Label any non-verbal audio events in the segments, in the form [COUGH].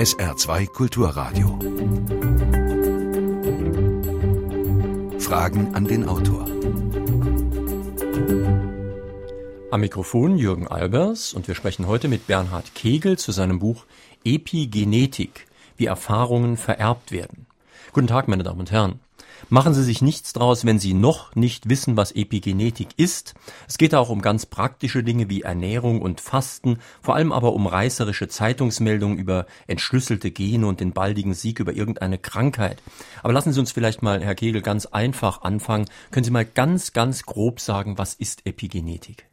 SR2 Kulturradio. Fragen an den Autor. Am Mikrofon Jürgen Albers und wir sprechen heute mit Bernhard Kegel zu seinem Buch Epigenetik, wie Erfahrungen vererbt werden. Guten Tag, meine Damen und Herren. Machen Sie sich nichts draus, wenn Sie noch nicht wissen, was Epigenetik ist. Es geht auch um ganz praktische Dinge wie Ernährung und Fasten, vor allem aber um reißerische Zeitungsmeldungen über entschlüsselte Gene und den baldigen Sieg über irgendeine Krankheit. Aber lassen Sie uns vielleicht mal, Herr Kegel, ganz einfach anfangen. Können Sie mal ganz, ganz grob sagen, was ist Epigenetik?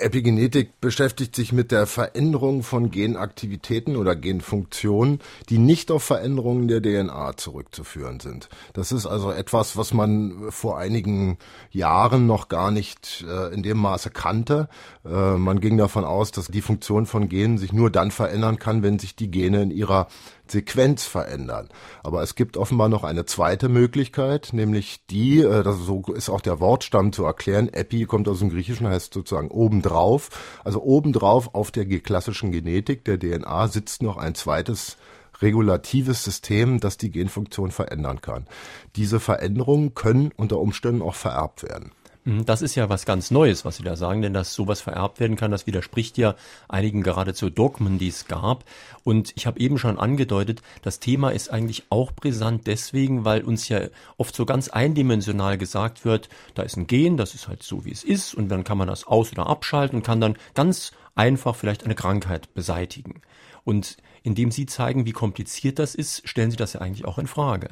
Epigenetik beschäftigt sich mit der Veränderung von Genaktivitäten oder Genfunktionen, die nicht auf Veränderungen der DNA zurückzuführen sind. Das ist also etwas, was man vor einigen Jahren noch gar nicht äh, in dem Maße kannte. Äh, man ging davon aus, dass die Funktion von Genen sich nur dann verändern kann, wenn sich die Gene in ihrer Sequenz verändern. Aber es gibt offenbar noch eine zweite Möglichkeit, nämlich die, äh, das so ist auch der Wortstamm zu erklären, Epi kommt aus dem Griechischen, heißt sozusagen obendrauf. Also obendrauf auf der klassischen Genetik der DNA sitzt noch ein zweites regulatives System, das die Genfunktion verändern kann. Diese Veränderungen können unter Umständen auch vererbt werden. Mhm, das ist ja was ganz Neues, was Sie da sagen, denn dass sowas vererbt werden kann, das widerspricht ja einigen geradezu Dogmen, die es gab. Und ich habe eben schon angedeutet, das Thema ist eigentlich auch brisant deswegen, weil uns ja oft so ganz eindimensional gesagt wird, da ist ein Gen, das ist halt so, wie es ist, und dann kann man das aus- oder abschalten und kann dann ganz einfach vielleicht eine Krankheit beseitigen. Und indem Sie zeigen, wie kompliziert das ist, stellen Sie das ja eigentlich auch in Frage.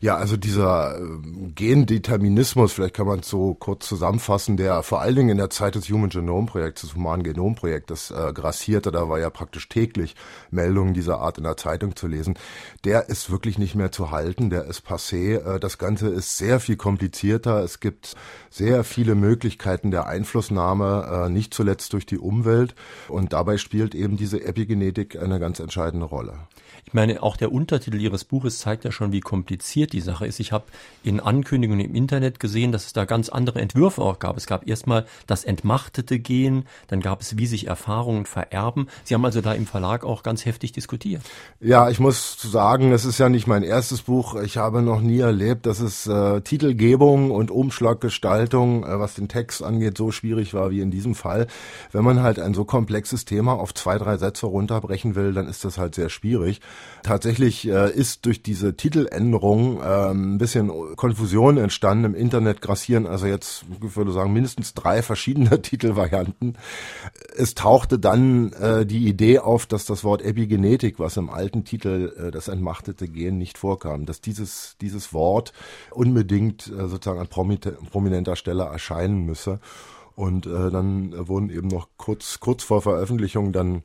Ja, also dieser äh, Gendeterminismus, vielleicht kann man es so kurz zusammenfassen, der vor allen Dingen in der Zeit des Human Genome Projekts, des Human Genom Projektes äh, grassierte, da war ja praktisch täglich Meldungen dieser Art in der Zeitung zu lesen, der ist wirklich nicht mehr zu halten, der ist passé. Äh, das Ganze ist sehr viel komplizierter. Es gibt sehr viele Möglichkeiten der Einflussnahme, äh, nicht zuletzt durch die Umwelt. Und dabei spielt eben diese Epigenetik eine ganz entscheidende Rolle. Ich meine, auch der Untertitel Ihres Buches zeigt ja schon, wie kompliziert die Sache ist. Ich habe in Ankündigungen im Internet gesehen, dass es da ganz andere Entwürfe auch gab. Es gab erstmal das entmachtete Gehen, dann gab es, wie sich Erfahrungen vererben. Sie haben also da im Verlag auch ganz heftig diskutiert. Ja, ich muss sagen, das ist ja nicht mein erstes Buch. Ich habe noch nie erlebt, dass es äh, Titelgebung und Umschlaggestaltung, äh, was den Text angeht, so schwierig war wie in diesem Fall. Wenn man halt ein so komplexes Thema auf zwei, drei Sätze runterbrechen will, dann ist das halt sehr schwierig. Tatsächlich äh, ist durch diese Titeländerung äh, ein bisschen Konfusion entstanden. Im Internet grassieren also jetzt, ich würde sagen, mindestens drei verschiedene [LAUGHS] Titelvarianten. Es tauchte dann äh, die Idee auf, dass das Wort Epigenetik, was im alten Titel äh, das entmachtete Gen nicht vorkam, dass dieses, dieses Wort unbedingt äh, sozusagen an prominenter Stelle erscheinen müsse. Und äh, dann wurden eben noch kurz, kurz vor Veröffentlichung dann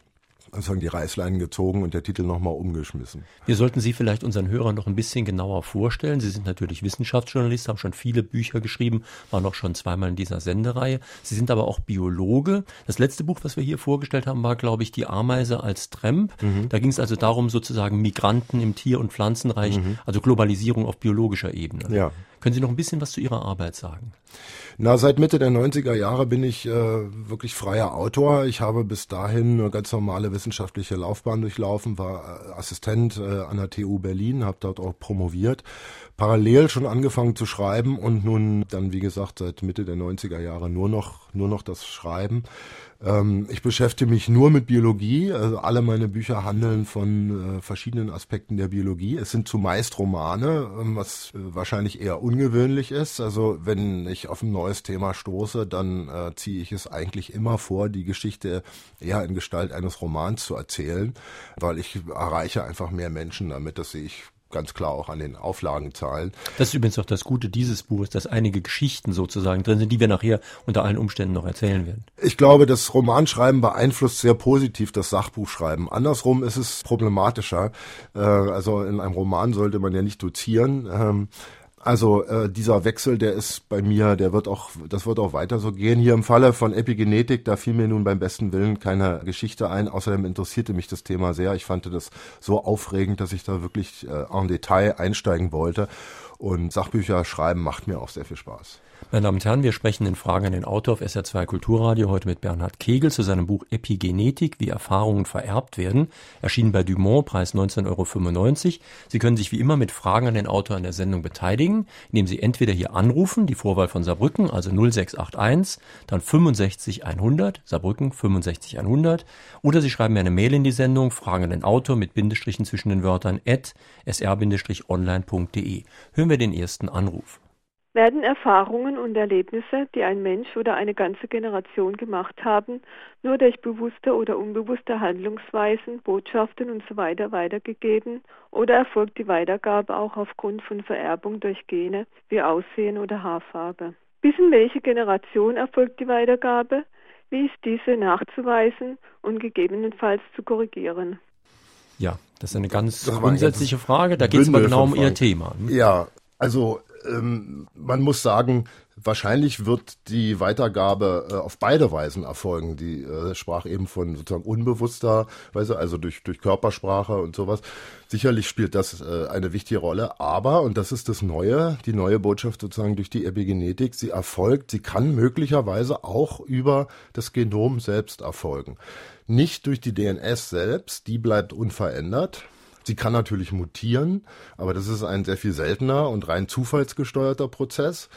sozusagen die Reißleinen gezogen und der Titel nochmal umgeschmissen. Wir sollten Sie vielleicht unseren Hörern noch ein bisschen genauer vorstellen. Sie sind natürlich Wissenschaftsjournalist, haben schon viele Bücher geschrieben, waren auch schon zweimal in dieser Sendereihe. Sie sind aber auch Biologe. Das letzte Buch, was wir hier vorgestellt haben, war, glaube ich, Die Ameise als Tramp. Mhm. Da ging es also darum, sozusagen Migranten im Tier- und Pflanzenreich, mhm. also Globalisierung auf biologischer Ebene. Ja. Können Sie noch ein bisschen was zu Ihrer Arbeit sagen? Na, seit Mitte der 90er Jahre bin ich äh, wirklich freier Autor. Ich habe bis dahin eine ganz normale wissenschaftliche Laufbahn durchlaufen, war äh, Assistent äh, an der TU Berlin, habe dort auch promoviert, parallel schon angefangen zu schreiben und nun dann, wie gesagt, seit Mitte der 90er Jahre nur noch, nur noch das Schreiben. Ähm, ich beschäftige mich nur mit Biologie. Also alle meine Bücher handeln von äh, verschiedenen Aspekten der Biologie. Es sind zumeist Romane, ähm, was äh, wahrscheinlich eher ungewöhnlich ist. Also wenn ich auf ein neues Thema stoße, dann äh, ziehe ich es eigentlich immer vor, die Geschichte eher in Gestalt eines Romans zu erzählen, weil ich erreiche einfach mehr Menschen damit. Das sehe ich ganz klar auch an den Auflagenzahlen. Das ist übrigens auch das Gute dieses Buches, dass einige Geschichten sozusagen drin sind, die wir nachher unter allen Umständen noch erzählen werden. Ich glaube, das Romanschreiben beeinflusst sehr positiv das Sachbuchschreiben. Andersrum ist es problematischer. Äh, also in einem Roman sollte man ja nicht dozieren. Also äh, dieser Wechsel, der ist bei mir, der wird auch, das wird auch weiter so gehen. Hier im Falle von Epigenetik, da fiel mir nun beim besten Willen keine Geschichte ein. Außerdem interessierte mich das Thema sehr. Ich fand das so aufregend, dass ich da wirklich äh, en Detail einsteigen wollte. Und Sachbücher schreiben macht mir auch sehr viel Spaß. Meine Damen und Herren, wir sprechen in Fragen an den Autor auf SR2 Kulturradio heute mit Bernhard Kegel zu seinem Buch Epigenetik, wie Erfahrungen vererbt werden. Erschienen bei Dumont, Preis 19,95 Euro. Sie können sich wie immer mit Fragen an den Autor an der Sendung beteiligen, indem Sie entweder hier anrufen, die Vorwahl von Saarbrücken, also 0681, dann 65 100, Saarbrücken 65 100, oder Sie schreiben mir eine Mail in die Sendung, Fragen an den Autor mit Bindestrichen zwischen den Wörtern at sr-online.de. Hören wir den ersten Anruf werden Erfahrungen und Erlebnisse, die ein Mensch oder eine ganze Generation gemacht haben, nur durch bewusste oder unbewusste Handlungsweisen, Botschaften usw. So weitergegeben oder erfolgt die Weitergabe auch aufgrund von Vererbung durch Gene wie Aussehen oder Haarfarbe? Bis in welche Generation erfolgt die Weitergabe? Wie ist diese nachzuweisen und gegebenenfalls zu korrigieren? Ja, das ist eine ganz grundsätzliche Frage. Da geht es mal genau um Ihr Thema. Ja, also ähm, man muss sagen, wahrscheinlich wird die Weitergabe äh, auf beide Weisen erfolgen. Die äh, sprach eben von sozusagen unbewusster Weise, also durch, durch Körpersprache und sowas. Sicherlich spielt das äh, eine wichtige Rolle, aber, und das ist das Neue, die neue Botschaft sozusagen durch die Epigenetik, sie erfolgt, sie kann möglicherweise auch über das Genom selbst erfolgen. Nicht durch die DNS selbst, die bleibt unverändert, Sie kann natürlich mutieren, aber das ist ein sehr viel seltener und rein zufallsgesteuerter Prozess.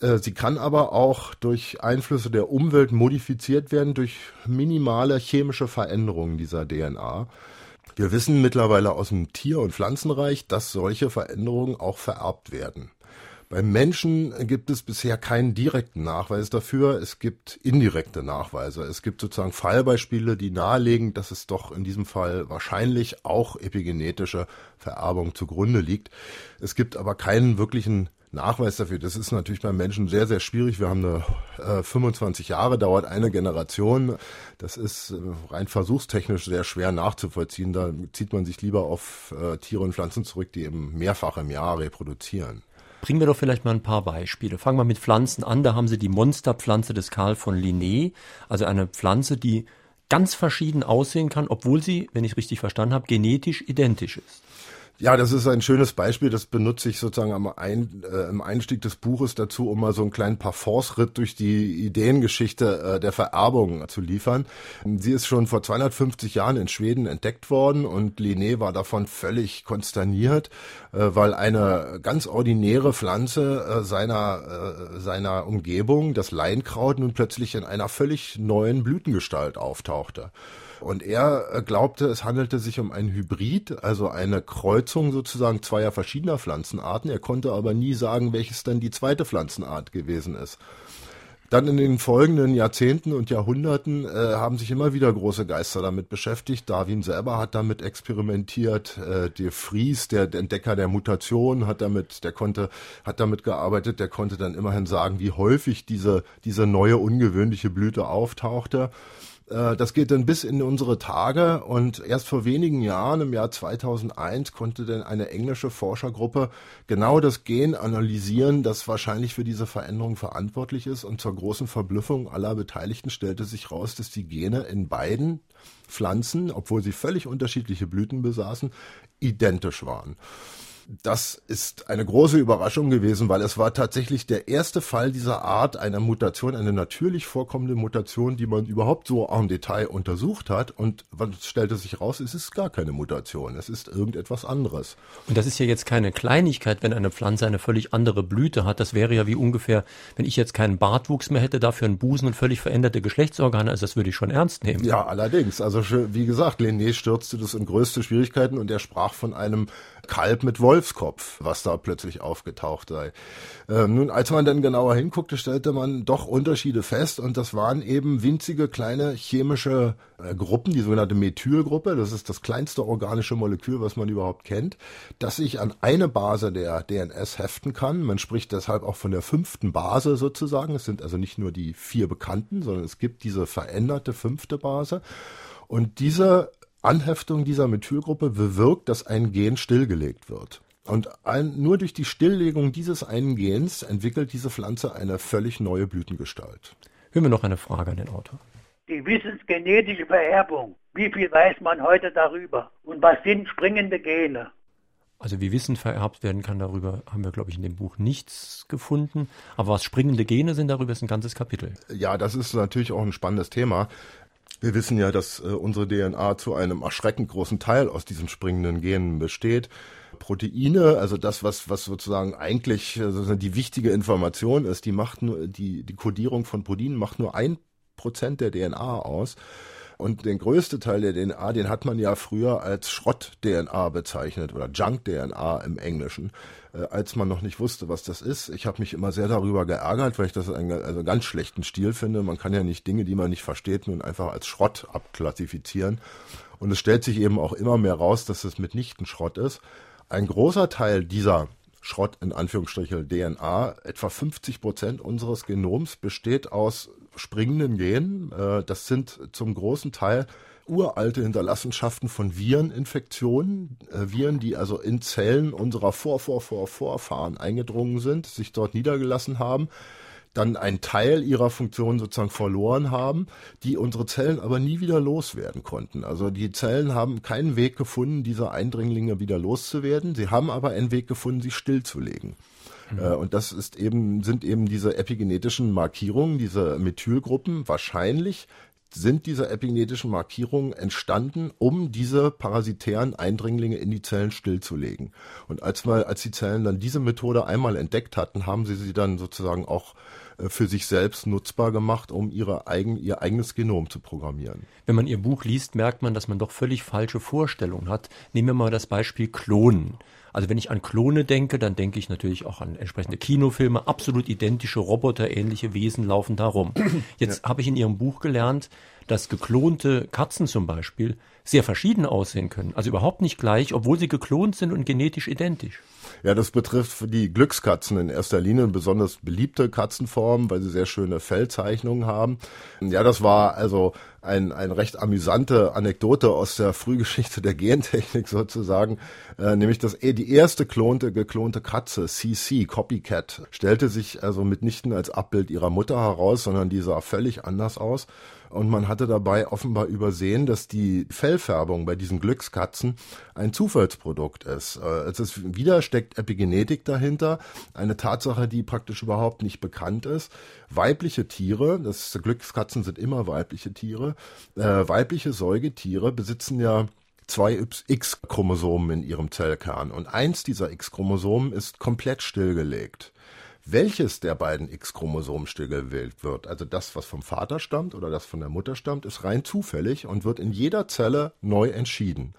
Äh, sie kann aber auch durch Einflüsse der Umwelt modifiziert werden durch minimale chemische Veränderungen dieser DNA. Wir wissen mittlerweile aus dem Tier- und Pflanzenreich, dass solche Veränderungen auch vererbt werden. Beim Menschen gibt es bisher keinen direkten Nachweis dafür. Es gibt indirekte Nachweise. Es gibt sozusagen Fallbeispiele, die nahelegen, dass es doch in diesem Fall wahrscheinlich auch epigenetische Vererbung zugrunde liegt. Es gibt aber keinen wirklichen Nachweis dafür. Das ist natürlich beim Menschen sehr, sehr schwierig. Wir haben eine äh, 25 Jahre, dauert eine Generation. Das ist äh, rein versuchstechnisch sehr schwer nachzuvollziehen. Da zieht man sich lieber auf äh, Tiere und Pflanzen zurück, die eben mehrfach im Jahr reproduzieren. Bringen wir doch vielleicht mal ein paar Beispiele. Fangen wir mit Pflanzen an. Da haben Sie die Monsterpflanze des Karl von Linné, also eine Pflanze, die ganz verschieden aussehen kann, obwohl sie, wenn ich richtig verstanden habe, genetisch identisch ist. Ja, das ist ein schönes Beispiel. Das benutze ich sozusagen am Ein, äh, im Einstieg des Buches dazu, um mal so einen kleinen Parforce-Ritt durch die Ideengeschichte äh, der Vererbung zu liefern. Sie ist schon vor 250 Jahren in Schweden entdeckt worden und Linné war davon völlig konsterniert, äh, weil eine ganz ordinäre Pflanze äh, seiner, äh, seiner Umgebung, das Leinkraut, nun plötzlich in einer völlig neuen Blütengestalt auftauchte. Und er äh, glaubte, es handelte sich um ein Hybrid, also eine Kreuzung sozusagen zweier verschiedener Pflanzenarten. Er konnte aber nie sagen, welches dann die zweite Pflanzenart gewesen ist. Dann in den folgenden Jahrzehnten und Jahrhunderten äh, haben sich immer wieder große Geister damit beschäftigt. Darwin selber hat damit experimentiert. Äh, de Vries, der Entdecker der Mutation, hat damit, der konnte, hat damit gearbeitet. Der konnte dann immerhin sagen, wie häufig diese diese neue ungewöhnliche Blüte auftauchte. Äh, das geht dann bis in unsere Tage und erst vor wenigen Jahren, im Jahr 2001, konnte denn eine englische Forschergruppe genau das Gen analysieren, das wahrscheinlich für diese Veränderung verantwortlich ist. Und zur großen Verblüffung aller Beteiligten stellte sich raus, dass die Gene in beiden Pflanzen, obwohl sie völlig unterschiedliche Blüten besaßen, identisch waren. Das ist eine große Überraschung gewesen, weil es war tatsächlich der erste Fall dieser Art einer Mutation, eine natürlich vorkommende Mutation, die man überhaupt so en Detail untersucht hat. Und was stellte sich raus, es ist gar keine Mutation, es ist irgendetwas anderes. Und das ist ja jetzt keine Kleinigkeit, wenn eine Pflanze eine völlig andere Blüte hat. Das wäre ja wie ungefähr, wenn ich jetzt keinen Bartwuchs mehr hätte, dafür einen Busen und völlig veränderte Geschlechtsorgane. Also das würde ich schon ernst nehmen. Ja, allerdings. Also wie gesagt, Lené stürzte das in größte Schwierigkeiten und er sprach von einem Kalb mit Wolfskopf, was da plötzlich aufgetaucht sei. Ähm, nun, als man dann genauer hinguckte, stellte man doch Unterschiede fest und das waren eben winzige kleine chemische äh, Gruppen, die sogenannte Methylgruppe, das ist das kleinste organische Molekül, was man überhaupt kennt, das sich an eine Base der DNS heften kann. Man spricht deshalb auch von der fünften Base sozusagen. Es sind also nicht nur die vier bekannten, sondern es gibt diese veränderte fünfte Base. Und diese Anheftung dieser Methylgruppe bewirkt, dass ein Gen stillgelegt wird. Und ein, nur durch die Stilllegung dieses einen Gens entwickelt diese Pflanze eine völlig neue Blütengestalt. Hören wir noch eine Frage an den Autor. Die wissensgenetische Vererbung. Wie viel weiß man heute darüber? Und was sind springende Gene? Also wie Wissen vererbt werden kann, darüber haben wir, glaube ich, in dem Buch nichts gefunden. Aber was springende Gene sind, darüber ist ein ganzes Kapitel. Ja, das ist natürlich auch ein spannendes Thema. Wir wissen ja, dass äh, unsere DNA zu einem erschreckend großen Teil aus diesen springenden Genen besteht. Proteine, also das, was, was sozusagen eigentlich also die wichtige Information ist, die macht nur, die, die Kodierung von Proteinen macht nur ein Prozent der DNA aus. Und den größten Teil der DNA, den hat man ja früher als Schrott-DNA bezeichnet oder Junk-DNA im Englischen, äh, als man noch nicht wusste, was das ist. Ich habe mich immer sehr darüber geärgert, weil ich das einen also ganz schlechten Stil finde. Man kann ja nicht Dinge, die man nicht versteht, nun einfach als Schrott abklassifizieren. Und es stellt sich eben auch immer mehr raus, dass es mitnichten Schrott ist. Ein großer Teil dieser Schrott in Anführungsstrichen DNA, etwa 50 Prozent unseres Genoms besteht aus springenden Genen. Äh, das sind zum großen Teil uralte Hinterlassenschaften von Vireninfektionen, äh, Viren, die also in Zellen unserer Vor, Vor, Vor, Vorfahren eingedrungen sind, sich dort niedergelassen haben, dann einen Teil ihrer Funktion sozusagen verloren haben, die unsere Zellen aber nie wieder loswerden konnten. Also die Zellen haben keinen Weg gefunden, diese Eindringlinge wieder loszuwerden. Sie haben aber einen Weg gefunden, sie stillzulegen. Mhm. Äh, und das ist eben, sind eben diese epigenetischen Markierungen, diese Methylgruppen wahrscheinlich sind diese epigenetischen Markierungen entstanden, um diese parasitären Eindringlinge in die Zellen stillzulegen. Und als, mal, als die Zellen dann diese Methode einmal entdeckt hatten, haben sie sie dann sozusagen auch für sich selbst nutzbar gemacht, um ihre eigen, ihr eigenes Genom zu programmieren. Wenn man ihr Buch liest, merkt man, dass man doch völlig falsche Vorstellungen hat. Nehmen wir mal das Beispiel Klonen. Also wenn ich an Klone denke, dann denke ich natürlich auch an entsprechende Kinofilme. Absolut identische Roboter, ähnliche Wesen laufen da rum. [CLEARS THROAT] Jetzt ja. habe ich in Ihrem Buch gelernt, dass geklonte Katzen zum Beispiel sehr verschieden aussehen können. Also überhaupt nicht gleich, obwohl sie geklont sind und genetisch identisch. Ja, das betrifft die Glückskatzen in erster Linie, besonders beliebte Katzenformen, weil sie sehr schöne Fellzeichnungen haben. Ja, das war also ein, ein recht amüsante Anekdote aus der Frühgeschichte der Gentechnik sozusagen, äh, nämlich dass die erste klonte, geklonte Katze, CC, Copycat, stellte sich also mitnichten als Abbild ihrer Mutter heraus, sondern die sah völlig anders aus. Und man hatte dabei offenbar übersehen, dass die Fellfärbung bei diesen Glückskatzen ein Zufallsprodukt ist. Äh, es ist wieder steckt Epigenetik dahinter, eine Tatsache, die praktisch überhaupt nicht bekannt ist. Weibliche Tiere, das Glückskatzen sind immer weibliche Tiere, äh, weibliche Säugetiere besitzen ja zwei X-Chromosomen in ihrem Zellkern und eins dieser X-Chromosomen ist komplett stillgelegt welches der beiden X-Chromosomen stillgewählt wird, also das, was vom Vater stammt oder das von der Mutter stammt, ist rein zufällig und wird in jeder Zelle neu entschieden.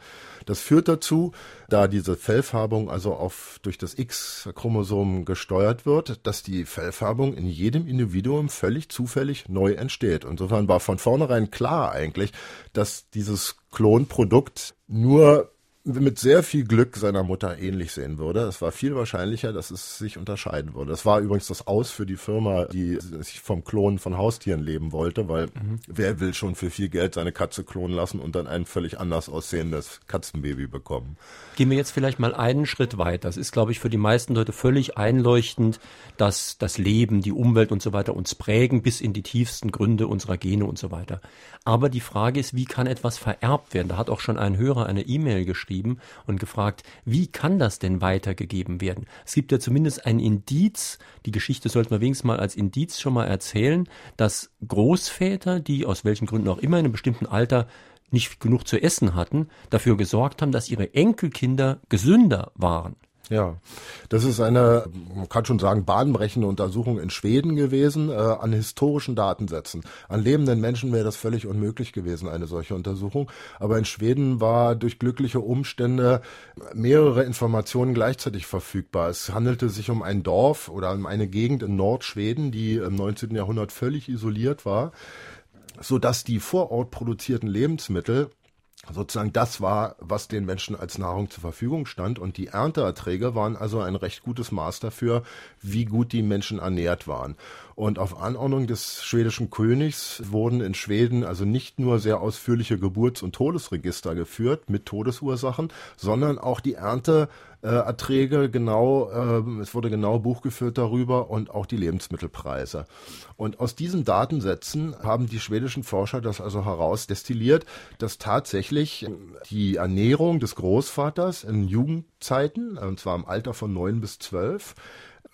Das führt dazu, da diese Fellfärbung also auf, durch das X-Chromosom gesteuert wird, dass die Fellfärbung in jedem Individuum völlig zufällig neu entsteht. Insofern war von vornherein klar eigentlich, dass dieses Klonprodukt nur mit sehr viel Glück seiner Mutter ähnlich sehen würde. Es war viel wahrscheinlicher, dass es sich unterscheiden würde. Das war übrigens das Aus für die Firma, die sich vom Klonen von Haustieren leben wollte, weil mhm. wer will schon für viel Geld seine Katze klonen lassen und dann ein völlig anders aussehendes Katzenbaby bekommen? Gehen wir jetzt vielleicht mal einen Schritt weiter. Das ist, glaube ich, für die meisten Leute völlig einleuchtend, dass das Leben, die Umwelt und so weiter uns prägen bis in die tiefsten Gründe unserer Gene und so weiter. Aber die Frage ist, wie kann etwas vererbt werden? Da hat auch schon ein Hörer eine E-Mail geschrieben geschrieben und gefragt, wie kann das denn weitergegeben werden? Es gibt ja zumindest ein Indiz, die Geschichte sollte man wenigstens mal als Indiz schon mal erzählen, dass Großväter, die aus welchen Gründen auch immer in einem bestimmten Alter nicht genug zu essen hatten, dafür gesorgt haben, dass ihre Enkelkinder gesünder waren. Ja, das ist eine, man kann schon sagen, bahnbrechende Untersuchung in Schweden gewesen, äh, an historischen Datensätzen. An lebenden Menschen wäre das völlig unmöglich gewesen, eine solche Untersuchung. Aber in Schweden war durch glückliche Umstände mehrere Informationen gleichzeitig verfügbar. Es handelte sich um ein Dorf oder um eine Gegend in Nordschweden, die im 19. Jahrhundert völlig isoliert war, so dass die vor Ort produzierten Lebensmittel sozusagen das war, was den Menschen als Nahrung zur Verfügung stand. Und die Ernteerträge waren also ein recht gutes Maß dafür, wie gut die Menschen ernährt waren. Und auf Anordnung des schwedischen Königs wurden in Schweden also nicht nur sehr ausführliche Geburts- und Todesregister geführt mit Todesursachen, sondern auch die Ernteerträge genau, äh, es wurde genau Buch geführt darüber und auch die Lebensmittelpreise. Und aus diesen Datensätzen haben die schwedischen Forscher das also herausdestilliert, dass tatsächlich die Ernährung des Großvaters in Jugendzeiten, und zwar im Alter von neun bis zwölf,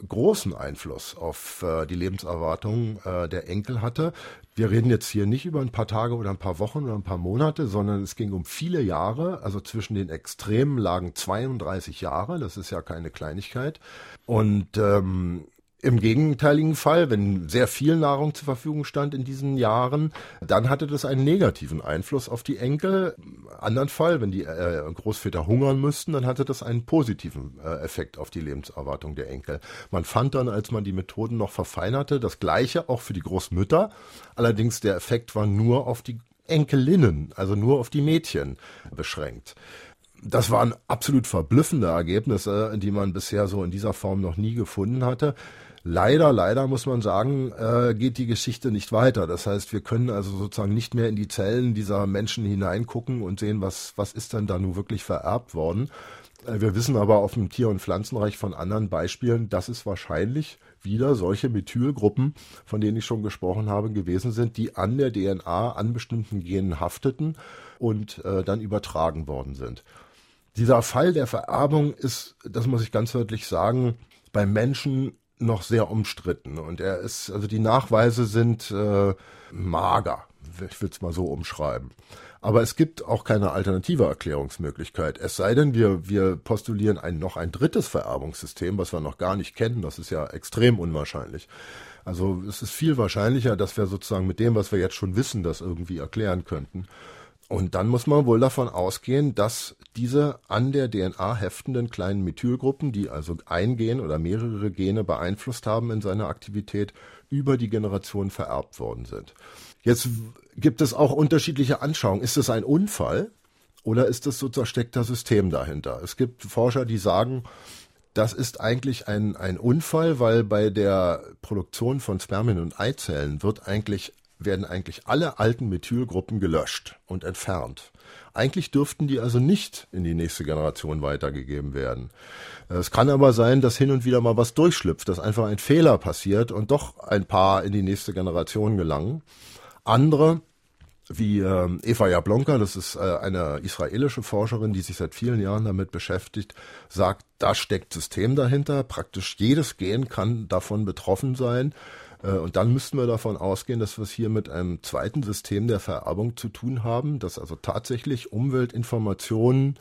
großen Einfluss auf äh, die Lebenserwartung äh, der Enkel hatte. Wir reden jetzt hier nicht über ein paar Tage oder ein paar Wochen oder ein paar Monate, sondern es ging um viele Jahre. Also zwischen den Extremen lagen 32 Jahre. Das ist ja keine Kleinigkeit. Und ähm, im gegenteiligen Fall, wenn sehr viel Nahrung zur Verfügung stand in diesen Jahren, dann hatte das einen negativen Einfluss auf die Enkel. Im anderen Fall, wenn die äh, Großväter hungern müssten, dann hatte das einen positiven äh, Effekt auf die Lebenserwartung der Enkel. Man fand dann, als man die Methoden noch verfeinerte, das Gleiche auch für die Großmütter. Allerdings der Effekt war nur auf die Enkelinnen, also nur auf die Mädchen beschränkt das waren absolut verblüffende Ergebnisse, die man bisher so in dieser Form noch nie gefunden hatte. Leider, leider muss man sagen, äh, geht die Geschichte nicht weiter. Das heißt, wir können also sozusagen nicht mehr in die Zellen dieser Menschen hineingucken und sehen, was, was ist denn da nun wirklich vererbt worden. Äh, wir wissen aber auf dem Tier- und Pflanzenreich von anderen Beispielen, dass es wahrscheinlich wieder solche Methylgruppen, von denen ich schon gesprochen habe, gewesen sind, die an der DNA an bestimmten Genen hafteten und äh, dann übertragen worden sind. Dieser Fall der Vererbung ist, das muss ich ganz deutlich sagen, bei Menschen noch sehr umstritten und er ist, also die Nachweise sind äh, mager, ich will es mal so umschreiben. Aber es gibt auch keine alternative Erklärungsmöglichkeit. Es sei denn, wir, wir postulieren ein, noch ein drittes Vererbungssystem, was wir noch gar nicht kennen. Das ist ja extrem unwahrscheinlich. Also es ist viel wahrscheinlicher, dass wir sozusagen mit dem, was wir jetzt schon wissen, das irgendwie erklären könnten. Und dann muss man wohl davon ausgehen, dass diese an der DNA heftenden kleinen Methylgruppen, die also ein Gen oder mehrere Gene beeinflusst haben in seiner Aktivität, über die Generation vererbt worden sind. Jetzt gibt es auch unterschiedliche Anschauungen. Ist es ein Unfall oder ist es so zersteckter System dahinter? Es gibt Forscher, die sagen, das ist eigentlich ein, ein Unfall, weil bei der Produktion von Spermien und Eizellen wird eigentlich werden eigentlich alle alten Methylgruppen gelöscht und entfernt. Eigentlich dürften die also nicht in die nächste Generation weitergegeben werden. Es kann aber sein, dass hin und wieder mal was durchschlüpft, dass einfach ein Fehler passiert und doch ein paar in die nächste Generation gelangen. Andere, wie äh, Eva Jablonka, das ist äh, eine israelische Forscherin, die sich seit vielen Jahren damit beschäftigt, sagt, da steckt System dahinter. Praktisch jedes Gen kann davon betroffen sein. Äh, und dann müssten wir davon ausgehen, dass wir es hier mit einem zweiten System der Vererbung zu tun haben, dass also tatsächlich Umweltinformationen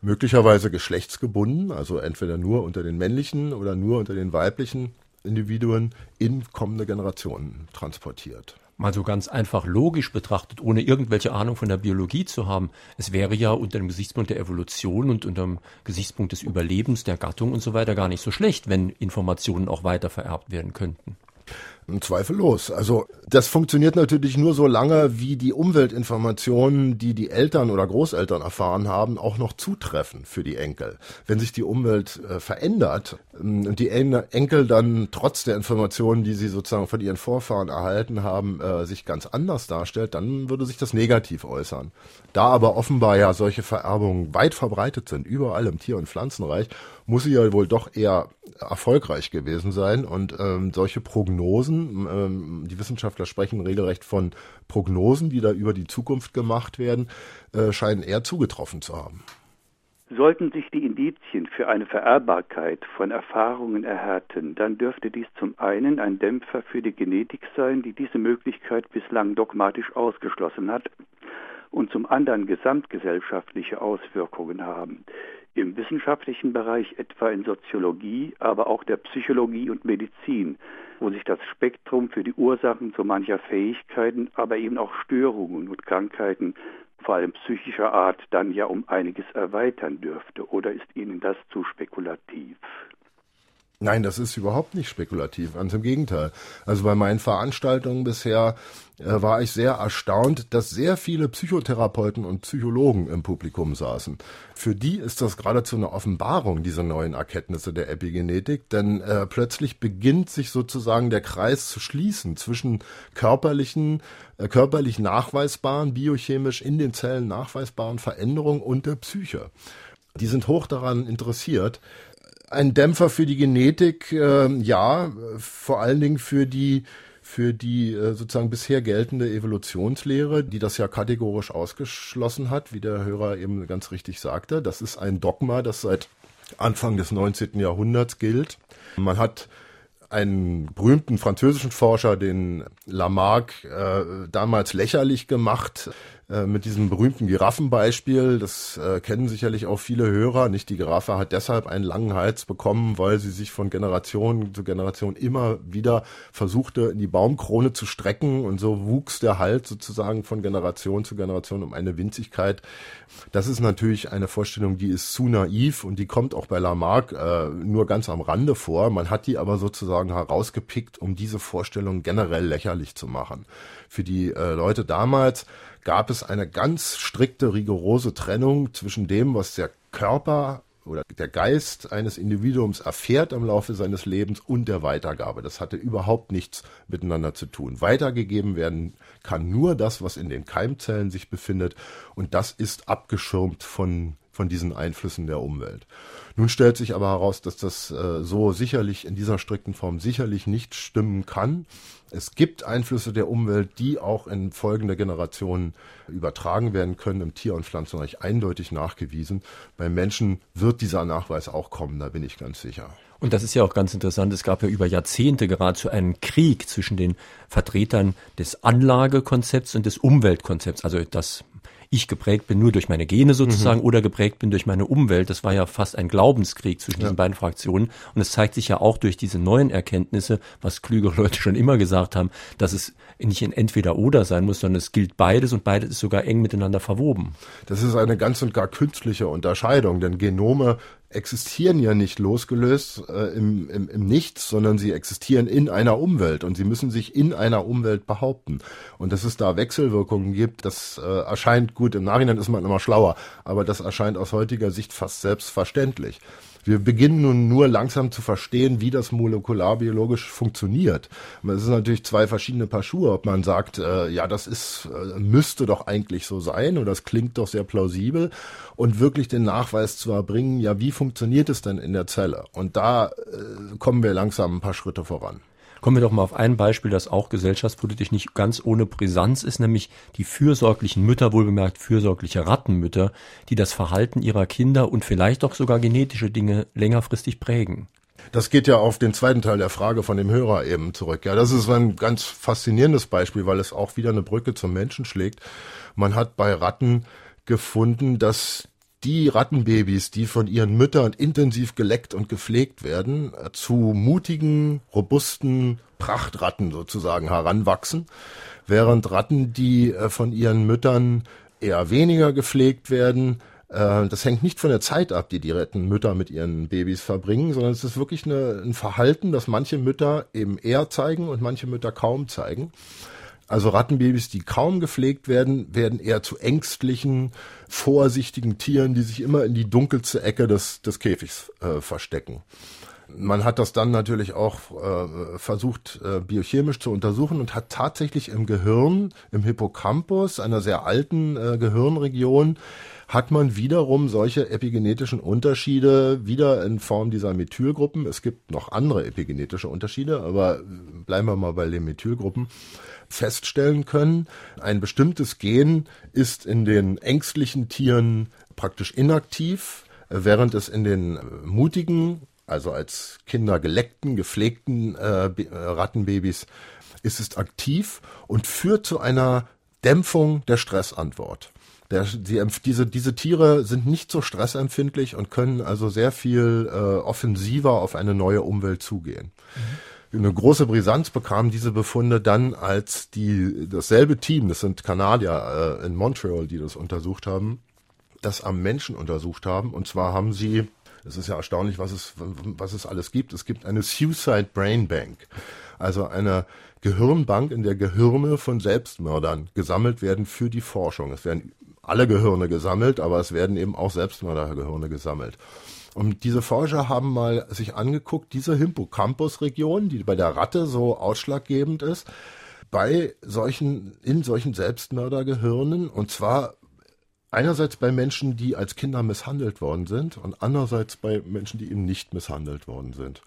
möglicherweise geschlechtsgebunden, also entweder nur unter den männlichen oder nur unter den weiblichen Individuen in kommende Generationen transportiert. Mal so ganz einfach logisch betrachtet, ohne irgendwelche Ahnung von der Biologie zu haben. Es wäre ja unter dem Gesichtspunkt der Evolution und unter dem Gesichtspunkt des Überlebens der Gattung und so weiter gar nicht so schlecht, wenn Informationen auch weiter vererbt werden könnten. Zweifellos. Also das funktioniert natürlich nur so lange, wie die Umweltinformationen, die die Eltern oder Großeltern erfahren haben, auch noch zutreffen für die Enkel. Wenn sich die Umwelt äh, verändert ähm, und die Enkel dann trotz der Informationen, die sie sozusagen von ihren Vorfahren erhalten haben, äh, sich ganz anders darstellt, dann würde sich das negativ äußern. Da aber offenbar ja solche Vererbungen weit verbreitet sind, überall im Tier- und Pflanzenreich, muss sie ja wohl doch eher erfolgreich gewesen sein. Und ähm, solche Prognosen, ähm, die Wissenschaftler sprechen regelrecht von Prognosen, die da über die Zukunft gemacht werden, äh, scheinen eher zugetroffen zu haben. Sollten sich die Indizien für eine Vererbbarkeit von Erfahrungen erhärten, dann dürfte dies zum einen ein Dämpfer für die Genetik sein, die diese Möglichkeit bislang dogmatisch ausgeschlossen hat, und zum anderen gesamtgesellschaftliche Auswirkungen haben. Im wissenschaftlichen Bereich, etwa in Soziologie, aber auch der Psychologie und Medizin, wo sich das Spektrum für die Ursachen so mancher Fähigkeiten, aber eben auch Störungen und Krankheiten, vor allem psychischer Art, dann ja um einiges erweitern dürfte. Oder ist Ihnen das zu spekulativ? Nein, das ist überhaupt nicht spekulativ, ganz im Gegenteil. Also bei meinen Veranstaltungen bisher äh, war ich sehr erstaunt, dass sehr viele Psychotherapeuten und Psychologen im Publikum saßen. Für die ist das geradezu eine Offenbarung, diese neuen Erkenntnisse der Epigenetik, denn äh, plötzlich beginnt sich sozusagen der Kreis zu schließen zwischen körperlichen, äh, körperlich nachweisbaren, biochemisch in den Zellen nachweisbaren Veränderungen und der Psyche. Die sind hoch daran interessiert, ein Dämpfer für die Genetik, äh, ja, vor allen Dingen für die für die äh, sozusagen bisher geltende Evolutionslehre, die das ja kategorisch ausgeschlossen hat, wie der Hörer eben ganz richtig sagte. Das ist ein Dogma, das seit Anfang des 19. Jahrhunderts gilt. Man hat einen berühmten französischen Forscher, den Lamarck, äh, damals lächerlich gemacht, äh, mit diesem berühmten Giraffenbeispiel. Das äh, kennen sicherlich auch viele Hörer. Nicht die Giraffe hat deshalb einen langen Hals bekommen, weil sie sich von Generation zu Generation immer wieder versuchte, in die Baumkrone zu strecken und so wuchs der Hals sozusagen von Generation zu Generation um eine Winzigkeit. Das ist natürlich eine Vorstellung, die ist zu naiv und die kommt auch bei Lamarck äh, nur ganz am Rande vor. Man hat die aber sozusagen herausgepickt, um diese Vorstellung generell lächerlich zu machen. Für die äh, Leute damals gab es eine ganz strikte, rigorose Trennung zwischen dem, was der Körper oder der Geist eines Individuums erfährt im Laufe seines Lebens und der Weitergabe. Das hatte überhaupt nichts miteinander zu tun. Weitergegeben werden kann nur das, was in den Keimzellen sich befindet und das ist abgeschirmt von von diesen Einflüssen der Umwelt. Nun stellt sich aber heraus, dass das äh, so sicherlich in dieser strikten Form sicherlich nicht stimmen kann. Es gibt Einflüsse der Umwelt, die auch in folgende Generationen übertragen werden können, im Tier- und Pflanzenreich eindeutig nachgewiesen. Beim Menschen wird dieser Nachweis auch kommen, da bin ich ganz sicher. Und das ist ja auch ganz interessant. Es gab ja über Jahrzehnte geradezu einen Krieg zwischen den Vertretern des Anlagekonzepts und des Umweltkonzepts. Also das ich geprägt bin nur durch meine Gene sozusagen mhm. oder geprägt bin durch meine Umwelt. Das war ja fast ein Glaubenskrieg zwischen ja. diesen beiden Fraktionen. Und es zeigt sich ja auch durch diese neuen Erkenntnisse, was klügere Leute schon immer gesagt haben, dass es nicht ein Entweder-Oder sein muss, sondern es gilt beides und beides ist sogar eng miteinander verwoben. Das ist eine ganz und gar künstliche Unterscheidung, denn Genome existieren ja nicht losgelöst äh, im, im, im Nichts, sondern sie existieren in einer Umwelt und sie müssen sich in einer Umwelt behaupten. Und dass es da Wechselwirkungen gibt, das äh, erscheint gut, im Nachhinein ist man immer schlauer, aber das erscheint aus heutiger Sicht fast selbstverständlich. Wir beginnen nun nur langsam zu verstehen, wie das molekularbiologisch funktioniert. Es ist natürlich zwei verschiedene Paar Schuhe, ob man sagt, äh, ja, das ist, äh, müsste doch eigentlich so sein und das klingt doch sehr plausibel und wirklich den Nachweis zu erbringen, ja, wie funktioniert es denn in der Zelle? Und da äh, kommen wir langsam ein paar Schritte voran. Kommen wir doch mal auf ein Beispiel, das auch gesellschaftspolitisch nicht ganz ohne Brisanz ist, nämlich die fürsorglichen Mütter, wohlbemerkt fürsorgliche Rattenmütter, die das Verhalten ihrer Kinder und vielleicht auch sogar genetische Dinge längerfristig prägen. Das geht ja auf den zweiten Teil der Frage von dem Hörer eben zurück. Ja, das ist ein ganz faszinierendes Beispiel, weil es auch wieder eine Brücke zum Menschen schlägt. Man hat bei Ratten gefunden, dass die Rattenbabys, die von ihren Müttern intensiv geleckt und gepflegt werden, zu mutigen, robusten Prachtratten sozusagen heranwachsen, während Ratten, die äh, von ihren Müttern eher weniger gepflegt werden, äh, das hängt nicht von der Zeit ab, die die Rattenmütter mit ihren Babys verbringen, sondern es ist wirklich eine, ein Verhalten, das manche Mütter eben eher zeigen und manche Mütter kaum zeigen. Also Rattenbabys, die kaum gepflegt werden, werden eher zu ängstlichen, vorsichtigen Tieren, die sich immer in die dunkelste Ecke des, des Käfigs äh, verstecken. Man hat das dann natürlich auch äh, versucht, äh, biochemisch zu untersuchen und hat tatsächlich im Gehirn, im Hippocampus, einer sehr alten äh, Gehirnregion, hat man wiederum solche epigenetischen Unterschiede wieder in Form dieser Methylgruppen. Es gibt noch andere epigenetische Unterschiede, aber bleiben wir mal bei den Methylgruppen feststellen können. Ein bestimmtes Gen ist in den ängstlichen Tieren praktisch inaktiv, während es in den mutigen, also als Kinder geleckten, gepflegten äh, äh, Rattenbabys ist es aktiv und führt zu einer Dämpfung der Stressantwort. Der, die, diese, diese Tiere sind nicht so stressempfindlich und können also sehr viel äh, offensiver auf eine neue Umwelt zugehen. Mhm eine große Brisanz bekamen diese Befunde dann, als die dasselbe Team, das sind Kanadier äh, in Montreal, die das untersucht haben, das am Menschen untersucht haben. Und zwar haben sie Es ist ja erstaunlich, was es, was es alles gibt. Es gibt eine Suicide Brain Bank, also eine Gehirnbank, in der Gehirne von Selbstmördern gesammelt werden für die Forschung. Es werden alle Gehirne gesammelt, aber es werden eben auch Selbstmördergehirne gesammelt. Und diese Forscher haben mal sich angeguckt, diese Hippocampus-Region, die bei der Ratte so ausschlaggebend ist, bei solchen, in solchen Selbstmördergehirnen, und zwar einerseits bei Menschen, die als Kinder misshandelt worden sind und andererseits bei Menschen, die eben nicht misshandelt worden sind.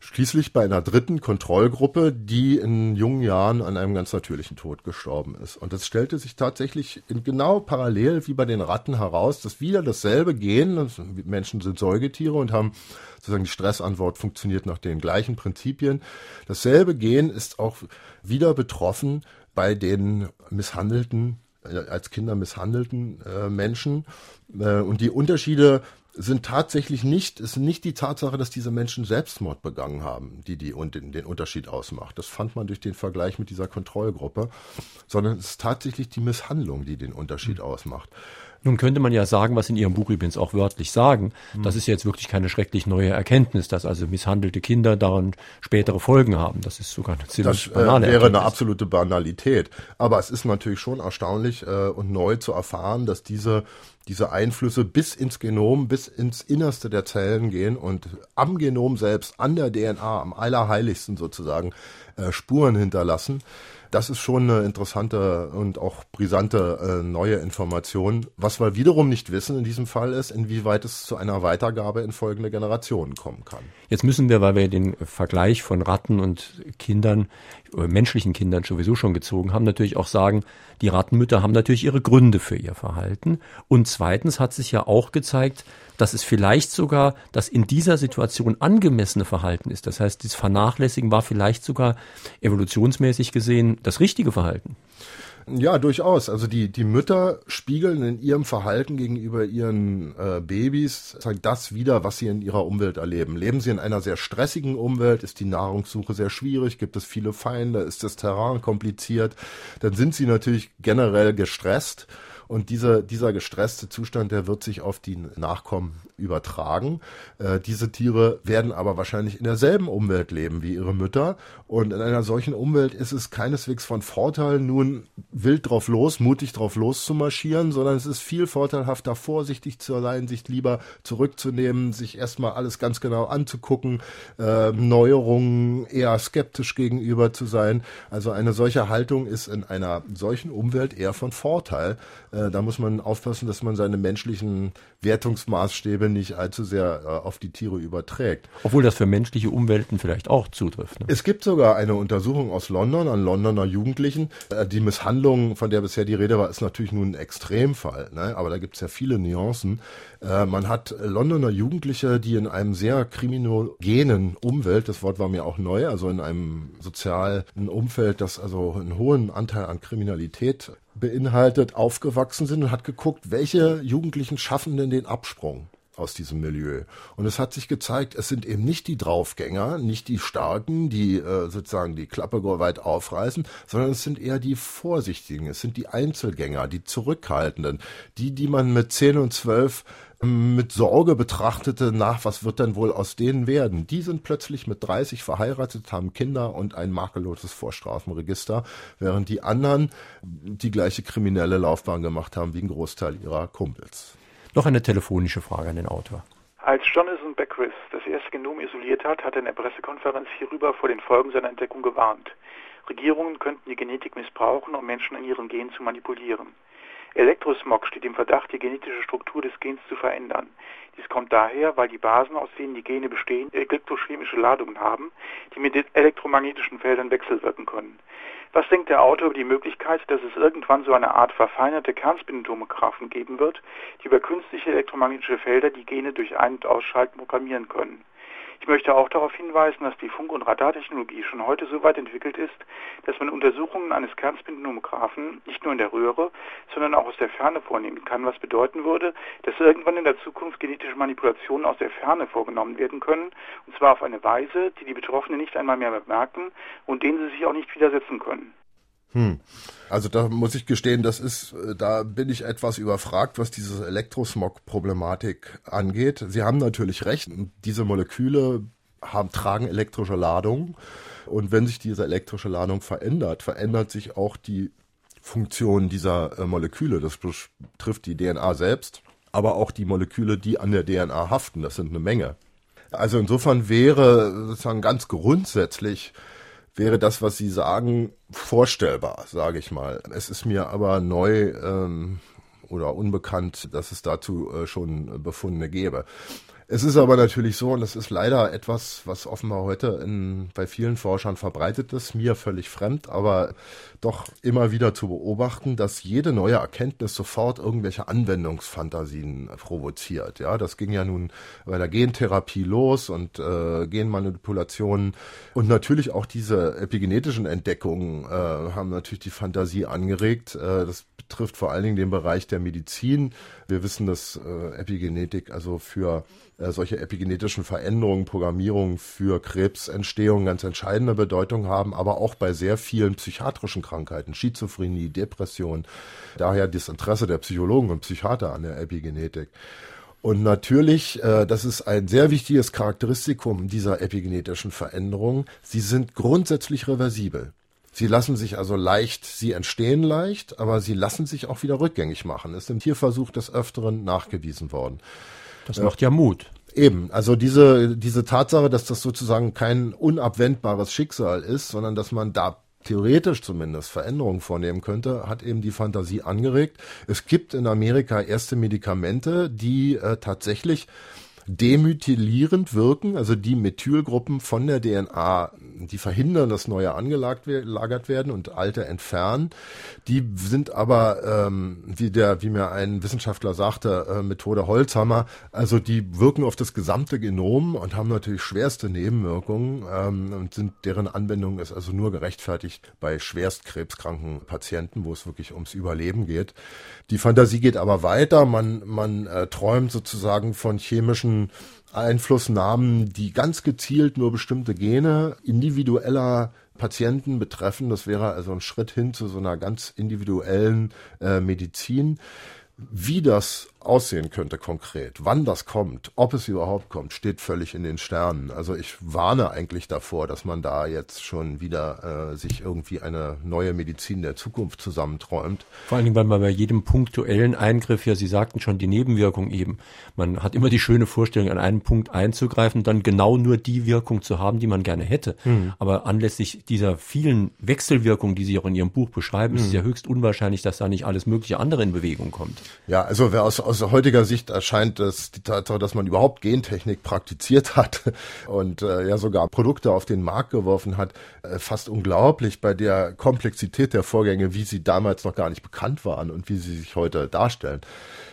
Schließlich bei einer dritten Kontrollgruppe, die in jungen Jahren an einem ganz natürlichen Tod gestorben ist. Und es stellte sich tatsächlich genau parallel wie bei den Ratten heraus, dass wieder dasselbe Gen, Menschen sind Säugetiere und haben sozusagen die Stressantwort funktioniert nach den gleichen Prinzipien. Dasselbe Gen ist auch wieder betroffen bei den misshandelten als Kinder misshandelten äh, Menschen. Äh, und die Unterschiede sind tatsächlich nicht, ist nicht die Tatsache, dass diese Menschen Selbstmord begangen haben, die, die und den, den Unterschied ausmacht. Das fand man durch den Vergleich mit dieser Kontrollgruppe, sondern es ist tatsächlich die Misshandlung, die den Unterschied mhm. ausmacht. Nun könnte man ja sagen, was in Ihrem Buch übrigens auch wörtlich sagen, mhm. das ist jetzt wirklich keine schrecklich neue Erkenntnis, dass also misshandelte Kinder daran spätere Folgen haben. Das ist sogar eine ziemlich das, banale äh, wäre Erkenntnis. eine absolute Banalität. Aber es ist natürlich schon erstaunlich äh, und neu zu erfahren, dass diese diese Einflüsse bis ins Genom, bis ins Innerste der Zellen gehen und am Genom selbst, an der DNA, am Allerheiligsten sozusagen, äh, Spuren hinterlassen das ist schon eine interessante und auch brisante äh, neue Information. Was wir wiederum nicht wissen in diesem Fall ist, inwieweit es zu einer Weitergabe in folgende Generationen kommen kann. Jetzt müssen wir, weil wir den Vergleich von Ratten und Kindern, oder menschlichen Kindern sowieso schon gezogen haben, natürlich auch sagen, die Rattenmütter haben natürlich ihre Gründe für ihr Verhalten. Und zweitens hat sich ja auch gezeigt, dass es vielleicht sogar das in dieser Situation angemessene Verhalten ist. Das heißt, dieses Vernachlässigen war vielleicht sogar evolutionsmäßig gesehen das richtige Verhalten. Ja, durchaus. Also die, die Mütter spiegeln in ihrem Verhalten gegenüber ihren äh, Babys das wieder, was sie in ihrer Umwelt erleben. Leben sie in einer sehr stressigen Umwelt, ist die Nahrungssuche sehr schwierig, gibt es viele Feinde, ist das Terrain kompliziert, dann sind sie natürlich generell gestresst und dieser, dieser gestresste Zustand, der wird sich auf die Nachkommen übertragen. Äh, diese Tiere werden aber wahrscheinlich in derselben Umwelt leben wie ihre Mütter. Und in einer solchen Umwelt ist es keineswegs von Vorteil, nun wild drauf los, mutig drauf los zu marschieren, sondern es ist viel vorteilhafter, vorsichtig zu sein, sich lieber zurückzunehmen, sich erstmal alles ganz genau anzugucken, äh, Neuerungen eher skeptisch gegenüber zu sein. Also eine solche Haltung ist in einer solchen Umwelt eher von Vorteil. Äh, äh, da muss man aufpassen, dass man seine menschlichen Wertungsmaßstäbe nicht allzu sehr äh, auf die Tiere überträgt. Obwohl das für menschliche Umwelten vielleicht auch zutrifft. Ne? Es gibt sogar eine Untersuchung aus London an Londoner Jugendlichen. Äh, die Misshandlung, von der bisher die Rede war, ist natürlich nun ein Extremfall, ne? aber da gibt es ja viele Nuancen. Äh, man hat Londoner Jugendliche, die in einem sehr kriminogenen Umwelt, das Wort war mir auch neu, also in einem sozialen Umfeld, das also einen hohen Anteil an Kriminalität beinhaltet, aufgewachsen sind und hat geguckt, welche Jugendlichen schaffen denn den Absprung aus diesem Milieu. Und es hat sich gezeigt, es sind eben nicht die Draufgänger, nicht die Starken, die äh, sozusagen die Klappe weit aufreißen, sondern es sind eher die Vorsichtigen, es sind die Einzelgänger, die Zurückhaltenden, die, die man mit 10 und 12 mit Sorge betrachtete, nach was wird denn wohl aus denen werden? Die sind plötzlich mit 30 verheiratet, haben Kinder und ein makelloses Vorstrafenregister, während die anderen die gleiche kriminelle Laufbahn gemacht haben wie ein Großteil ihrer Kumpels. Noch eine telefonische Frage an den Autor. Als Jonathan Beckwith das erste Genom isoliert hat, hat er in der Pressekonferenz hierüber vor den Folgen seiner Entdeckung gewarnt. Regierungen könnten die Genetik missbrauchen, um Menschen in ihren Genen zu manipulieren. Elektrosmog steht im Verdacht, die genetische Struktur des Gens zu verändern. Dies kommt daher, weil die Basen, aus denen die Gene bestehen, elektrochemische Ladungen haben, die mit elektromagnetischen Feldern wechselwirken können. Was denkt der Autor über die Möglichkeit, dass es irgendwann so eine Art verfeinerte Kernspintomographen geben wird, die über künstliche elektromagnetische Felder die Gene durch Ein- und Ausschalten programmieren können? Ich möchte auch darauf hinweisen, dass die Funk- und Radartechnologie schon heute so weit entwickelt ist, dass man Untersuchungen eines Kernspintomographen nicht nur in der Röhre, sondern auch aus der Ferne vornehmen kann, was bedeuten würde, dass irgendwann in der Zukunft genetische Manipulationen aus der Ferne vorgenommen werden können, und zwar auf eine Weise, die die Betroffenen nicht einmal mehr bemerken und denen sie sich auch nicht widersetzen können. Hm. Also da muss ich gestehen, das ist, da bin ich etwas überfragt, was diese Elektrosmog-Problematik angeht. Sie haben natürlich recht, diese Moleküle haben, tragen elektrische Ladung. Und wenn sich diese elektrische Ladung verändert, verändert sich auch die Funktion dieser äh, Moleküle. Das betrifft die DNA selbst, aber auch die Moleküle, die an der DNA haften. Das sind eine Menge. Also insofern wäre sozusagen ganz grundsätzlich wäre das, was Sie sagen, vorstellbar, sage ich mal. Es ist mir aber neu ähm, oder unbekannt, dass es dazu äh, schon Befunde gäbe. Es ist aber natürlich so, und das ist leider etwas, was offenbar heute in, bei vielen Forschern verbreitet ist, mir völlig fremd, aber doch immer wieder zu beobachten, dass jede neue Erkenntnis sofort irgendwelche Anwendungsfantasien provoziert. Ja, das ging ja nun bei der Gentherapie los und äh, Genmanipulationen und natürlich auch diese epigenetischen Entdeckungen äh, haben natürlich die Fantasie angeregt. Äh, das betrifft vor allen Dingen den Bereich der Medizin. Wir wissen, dass äh, Epigenetik also für äh, solche epigenetischen Veränderungen, Programmierungen für Krebsentstehung ganz entscheidende Bedeutung haben, aber auch bei sehr vielen psychiatrischen Krankheiten, Schizophrenie, Depression. Daher das Interesse der Psychologen und Psychiater an der Epigenetik. Und natürlich, äh, das ist ein sehr wichtiges Charakteristikum dieser epigenetischen Veränderungen, sie sind grundsätzlich reversibel. Sie lassen sich also leicht, sie entstehen leicht, aber sie lassen sich auch wieder rückgängig machen. Ist im Tierversuch des Öfteren nachgewiesen worden. Das macht ja Mut. Eben, also diese, diese Tatsache, dass das sozusagen kein unabwendbares Schicksal ist, sondern dass man da theoretisch zumindest Veränderungen vornehmen könnte, hat eben die Fantasie angeregt. Es gibt in Amerika erste Medikamente, die äh, tatsächlich demethylierend wirken, also die Methylgruppen von der DNA, die verhindern, dass neue angelagert werden und alte entfernen. Die sind aber, ähm, wie der, wie mir ein Wissenschaftler sagte, äh, Methode Holzhammer, also die wirken auf das gesamte Genom und haben natürlich schwerste Nebenwirkungen ähm, und sind deren Anwendung ist also nur gerechtfertigt bei schwerstkrebskranken Patienten, wo es wirklich ums Überleben geht. Die Fantasie geht aber weiter. Man, man äh, träumt sozusagen von chemischen Einflussnahmen, die ganz gezielt nur bestimmte Gene individueller Patienten betreffen. Das wäre also ein Schritt hin zu so einer ganz individuellen äh, Medizin. Wie das aussehen könnte konkret, wann das kommt, ob es überhaupt kommt, steht völlig in den Sternen. Also ich warne eigentlich davor, dass man da jetzt schon wieder äh, sich irgendwie eine neue Medizin der Zukunft zusammenträumt. Vor allen Dingen, weil man bei jedem punktuellen Eingriff, ja, Sie sagten schon die Nebenwirkung eben, man hat immer die schöne Vorstellung, an einen Punkt einzugreifen, dann genau nur die Wirkung zu haben, die man gerne hätte. Mhm. Aber anlässlich dieser vielen Wechselwirkungen, die Sie auch in Ihrem Buch beschreiben, mhm. ist es ja höchst unwahrscheinlich, dass da nicht alles mögliche andere in Bewegung kommt. Ja, also wer aus aus heutiger Sicht erscheint es die Tatsache, dass man überhaupt Gentechnik praktiziert hat [LAUGHS] und äh, ja sogar Produkte auf den Markt geworfen hat, äh, fast unglaublich bei der Komplexität der Vorgänge, wie sie damals noch gar nicht bekannt waren und wie sie sich heute darstellen.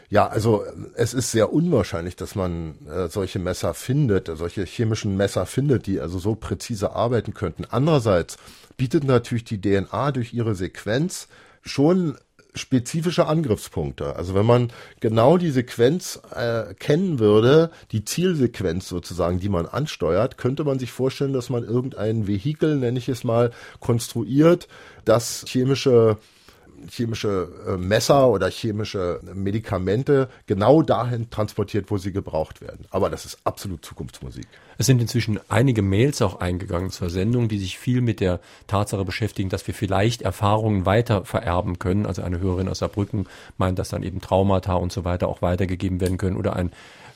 Ja, also es ist sehr unwahrscheinlich, dass man äh, solche Messer findet, solche chemischen Messer findet, die also so präzise arbeiten könnten. Andererseits bietet natürlich die DNA durch ihre Sequenz schon spezifische Angriffspunkte. Also wenn man genau die Sequenz äh, kennen würde, die Zielsequenz sozusagen, die man ansteuert, könnte man sich vorstellen, dass man irgendein Vehikel, nenne ich es mal, konstruiert, das chemische chemische äh, Messer oder chemische Medikamente genau dahin transportiert, wo sie gebraucht werden. Aber das ist absolut Zukunftsmusik. Es sind inzwischen einige Mails auch eingegangen zur Sendung, die sich viel mit der Tatsache beschäftigen, dass wir vielleicht Erfahrungen weiter vererben können. Also eine Hörerin aus Saarbrücken meint, dass dann eben Traumata und so weiter auch weitergegeben werden können. Oder ein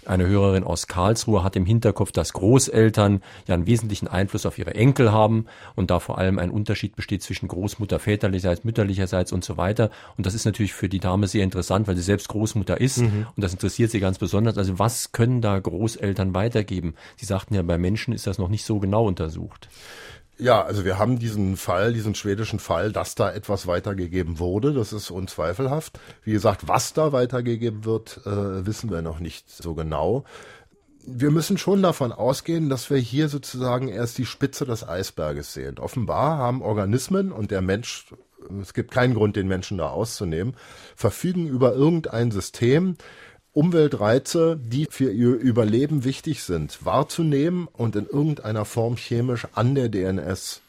eine Hörerin aus Karlsruhe hat im Hinterkopf, dass Großeltern ja einen wesentlichen Einfluss auf ihre Enkel haben und da vor allem ein Unterschied besteht zwischen Großmutter väterlicherseits, mütterlicherseits und so weiter. Und das ist natürlich für die Dame sehr interessant, weil sie selbst Großmutter ist mhm. und das interessiert sie ganz besonders. Also was können da Großeltern weitergeben? Sie sagten ja, bei Menschen ist das noch nicht so genau untersucht. Ja, also wir haben diesen Fall, diesen schwedischen Fall, dass da etwas weitergegeben wurde. Das ist unzweifelhaft. Wie gesagt, was da weitergegeben wird, äh, wissen wir noch nicht so genau. Wir müssen schon davon ausgehen, dass wir hier sozusagen erst die Spitze des Eisberges sehen. Offenbar haben Organismen und der Mensch, es gibt keinen Grund, den Menschen da auszunehmen, verfügen über irgendein System, Umweltreize, die für ihr Überleben wichtig sind, wahrzunehmen und in irgendeiner Form chemisch an der DNS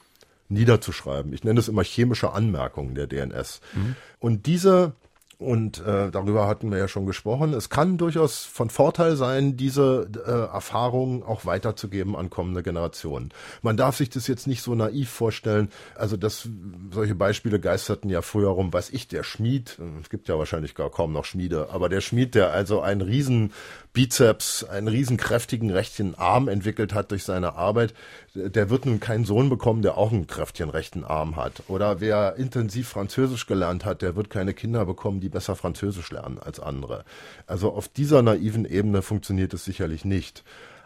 niederzuschreiben. Ich nenne es immer chemische Anmerkungen der DNS. Mhm. Und diese und äh, darüber hatten wir ja schon gesprochen. Es kann durchaus von Vorteil sein, diese äh, Erfahrungen auch weiterzugeben an kommende Generationen. Man darf sich das jetzt nicht so naiv vorstellen. Also das, solche Beispiele geisterten ja früher rum, weiß ich, der Schmied, es gibt ja wahrscheinlich gar kaum noch Schmiede, aber der Schmied, der also einen riesen Bizeps, einen riesen kräftigen rechten Arm entwickelt hat durch seine Arbeit, der wird nun keinen Sohn bekommen, der auch einen kräftigen rechten Arm hat. Oder wer intensiv Französisch gelernt hat, der wird keine Kinder bekommen, die besser Französisch lernen als andere. Also auf dieser naiven Ebene funktioniert es sicherlich nicht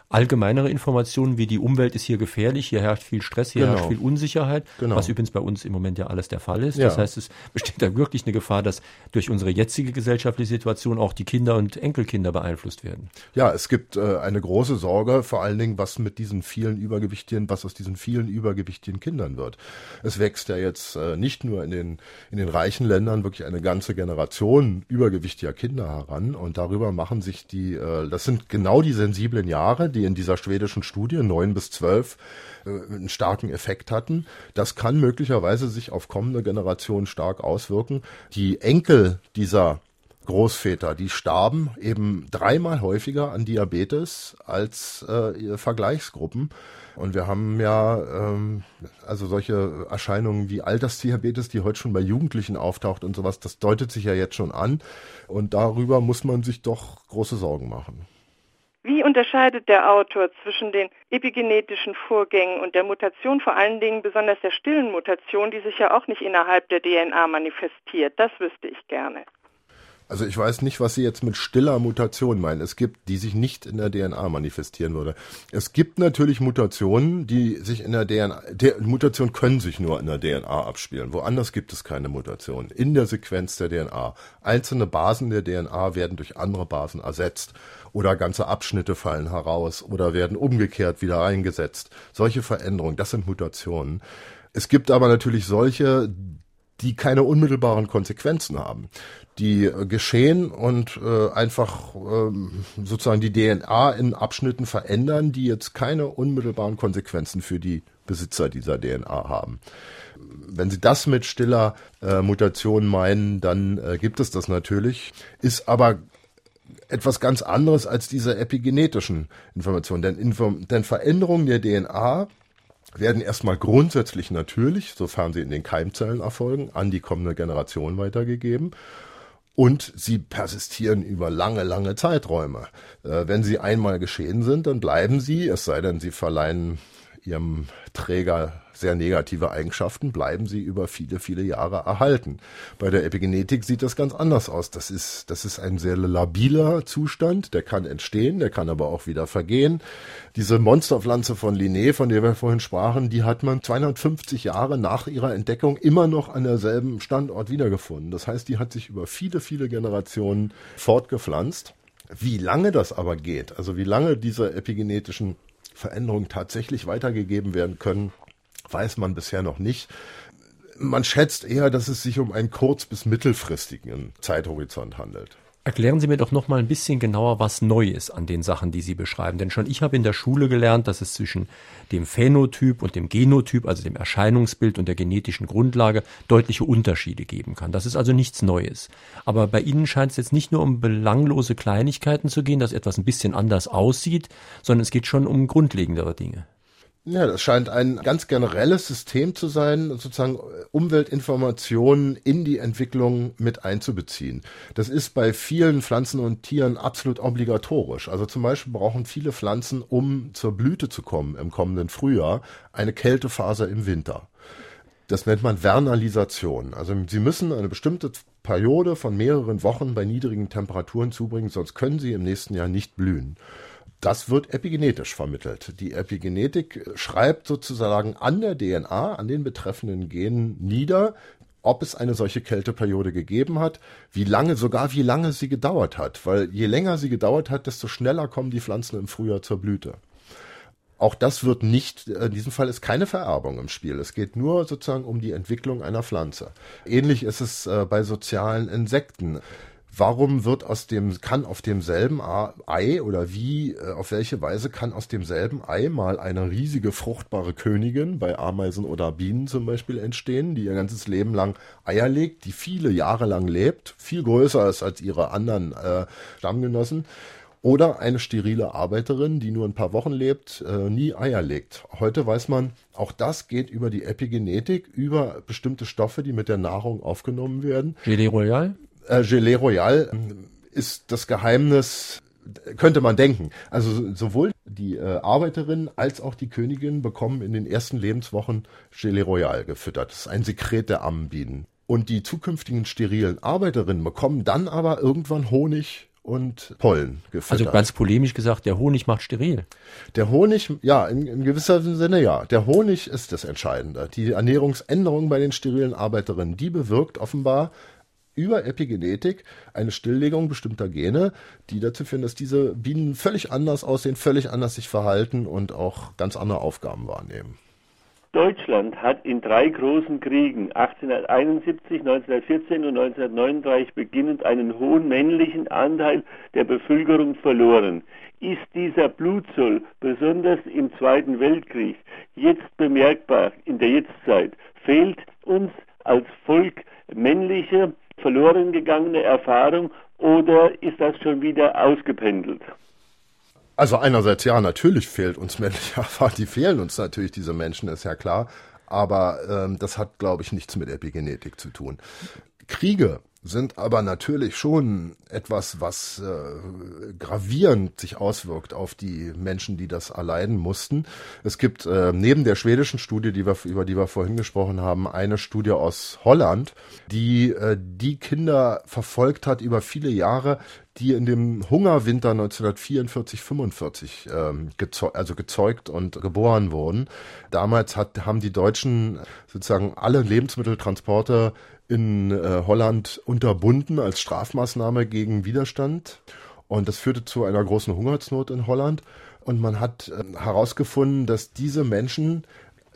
allgemeinere Informationen wie die Umwelt ist hier gefährlich, hier herrscht viel Stress, hier genau. herrscht viel Unsicherheit, genau. was übrigens bei uns im Moment ja alles der Fall ist. Ja. Das heißt, es besteht da wirklich eine Gefahr, dass durch unsere jetzige gesellschaftliche Situation auch die Kinder und Enkelkinder beeinflusst werden. Ja, es gibt äh, eine große Sorge, vor allen Dingen, was mit diesen vielen übergewichtigen, was aus diesen vielen übergewichtigen Kindern wird. Es wächst ja jetzt äh, nicht nur in den, in den reichen Ländern wirklich eine ganze Generation übergewichtiger Kinder heran und darüber machen sich die, äh, das sind genau die sensiblen Jahre, die die in dieser schwedischen Studie, neun bis zwölf, äh, einen starken Effekt hatten. Das kann möglicherweise sich auf kommende Generationen stark auswirken. Die Enkel dieser Großväter, die starben eben dreimal häufiger an Diabetes als äh, Vergleichsgruppen. Und wir haben ja ähm, also solche Erscheinungen wie Altersdiabetes, die heute schon bei Jugendlichen auftaucht und sowas, das deutet sich ja jetzt schon an. Und darüber muss man sich doch große Sorgen machen. Wie unterscheidet der Autor zwischen den epigenetischen Vorgängen und der Mutation, vor allen Dingen besonders der stillen Mutation, die sich ja auch nicht innerhalb der DNA manifestiert? Das wüsste ich gerne. Also ich weiß nicht, was Sie jetzt mit stiller Mutation meinen. Es gibt, die sich nicht in der DNA manifestieren würde. Es gibt natürlich Mutationen, die sich in der DNA, der Mutationen können sich nur in der DNA abspielen. Woanders gibt es keine Mutation. In der Sequenz der DNA. Einzelne Basen der DNA werden durch andere Basen ersetzt oder ganze Abschnitte fallen heraus oder werden umgekehrt wieder eingesetzt. Solche Veränderungen, das sind Mutationen. Es gibt aber natürlich solche, die keine unmittelbaren Konsequenzen haben die äh, geschehen und äh, einfach äh, sozusagen die DNA in Abschnitten verändern, die jetzt keine unmittelbaren Konsequenzen für die Besitzer dieser DNA haben. Wenn Sie das mit stiller äh, Mutation meinen, dann äh, gibt es das natürlich, ist aber etwas ganz anderes als diese epigenetischen Informationen. Denn, Inform denn Veränderungen der DNA werden erstmal grundsätzlich natürlich, sofern sie in den Keimzellen erfolgen, an die kommende Generation weitergegeben und sie persistieren über lange, lange Zeiträume. Äh, wenn sie einmal geschehen sind, dann bleiben sie, es sei denn, sie verleihen ihrem Träger sehr negative Eigenschaften, bleiben sie über viele, viele Jahre erhalten. Bei der Epigenetik sieht das ganz anders aus. Das ist, das ist ein sehr labiler Zustand, der kann entstehen, der kann aber auch wieder vergehen. Diese Monsterpflanze von Linné, von der wir vorhin sprachen, die hat man 250 Jahre nach ihrer Entdeckung immer noch an derselben Standort wiedergefunden. Das heißt, die hat sich über viele, viele Generationen fortgepflanzt. Wie lange das aber geht, also wie lange diese epigenetischen Veränderungen tatsächlich weitergegeben werden können, weiß man bisher noch nicht. Man schätzt eher, dass es sich um einen kurz- bis mittelfristigen Zeithorizont handelt. Erklären Sie mir doch noch mal ein bisschen genauer, was neu ist an den Sachen, die Sie beschreiben. Denn schon ich habe in der Schule gelernt, dass es zwischen dem Phänotyp und dem Genotyp, also dem Erscheinungsbild und der genetischen Grundlage, deutliche Unterschiede geben kann. Das ist also nichts Neues. Aber bei Ihnen scheint es jetzt nicht nur um belanglose Kleinigkeiten zu gehen, dass etwas ein bisschen anders aussieht, sondern es geht schon um grundlegendere Dinge. Ja, das scheint ein ganz generelles System zu sein, sozusagen Umweltinformationen in die Entwicklung mit einzubeziehen. Das ist bei vielen Pflanzen und Tieren absolut obligatorisch. Also zum Beispiel brauchen viele Pflanzen, um zur Blüte zu kommen im kommenden Frühjahr, eine Kältephase im Winter. Das nennt man Vernalisation. Also sie müssen eine bestimmte Periode von mehreren Wochen bei niedrigen Temperaturen zubringen, sonst können sie im nächsten Jahr nicht blühen. Das wird epigenetisch vermittelt. Die Epigenetik schreibt sozusagen an der DNA, an den betreffenden Genen nieder, ob es eine solche Kälteperiode gegeben hat, wie lange, sogar wie lange sie gedauert hat. Weil je länger sie gedauert hat, desto schneller kommen die Pflanzen im Frühjahr zur Blüte. Auch das wird nicht, in diesem Fall ist keine Vererbung im Spiel. Es geht nur sozusagen um die Entwicklung einer Pflanze. Ähnlich ist es äh, bei sozialen Insekten warum wird aus dem, kann auf demselben Ei oder wie, äh, auf welche Weise kann aus demselben Ei mal eine riesige fruchtbare Königin, bei Ameisen oder Bienen zum Beispiel, entstehen, die ihr ganzes Leben lang Eier legt, die viele Jahre lang lebt, viel größer ist als ihre anderen äh, Stammgenossen. Oder eine sterile Arbeiterin, die nur ein paar Wochen lebt, äh, nie Eier legt. Heute weiß man, auch das geht über die Epigenetik, über bestimmte Stoffe, die mit der Nahrung aufgenommen werden. Gelee Royal? Äh, Gelee Royal ist das Geheimnis, könnte man denken. Also sowohl die äh, Arbeiterin als auch die Königin bekommen in den ersten Lebenswochen Gelee Royal gefüttert. Das ist ein Sekret der Ammenbienen. Und die zukünftigen sterilen Arbeiterinnen bekommen dann aber irgendwann Honig und Pollen gefüttert. Also ganz polemisch gesagt, der Honig macht steril. Der Honig, ja, in, in gewisser Sinne ja. Der Honig ist das Entscheidende. Die Ernährungsänderung bei den sterilen Arbeiterinnen, die bewirkt offenbar über Epigenetik eine Stilllegung bestimmter Gene, die dazu führen, dass diese Bienen völlig anders aussehen, völlig anders sich verhalten und auch ganz andere Aufgaben wahrnehmen. Deutschland hat in drei großen Kriegen 1871, 1914 und 1939 beginnend einen hohen männlichen Anteil der Bevölkerung verloren. Ist dieser Blutzoll besonders im Zweiten Weltkrieg jetzt bemerkbar in der Jetztzeit? Fehlt uns als Volk männliche, verloren gegangene Erfahrung oder ist das schon wieder ausgependelt? Also einerseits ja, natürlich fehlt uns männliche [LAUGHS] Erfahrung, die fehlen uns natürlich, diese Menschen, ist ja klar. Aber ähm, das hat, glaube ich, nichts mit Epigenetik zu tun. Kriege sind aber natürlich schon etwas, was äh, gravierend sich auswirkt auf die Menschen, die das erleiden mussten. Es gibt äh, neben der schwedischen Studie, die wir, über die wir vorhin gesprochen haben, eine Studie aus Holland, die äh, die Kinder verfolgt hat über viele Jahre, die in dem Hungerwinter 1944, 45 ähm, also gezeugt und geboren wurden. Damals hat, haben die Deutschen sozusagen alle Lebensmitteltransporte in äh, Holland unterbunden als Strafmaßnahme gegen Widerstand. Und das führte zu einer großen Hungersnot in Holland. Und man hat äh, herausgefunden, dass diese Menschen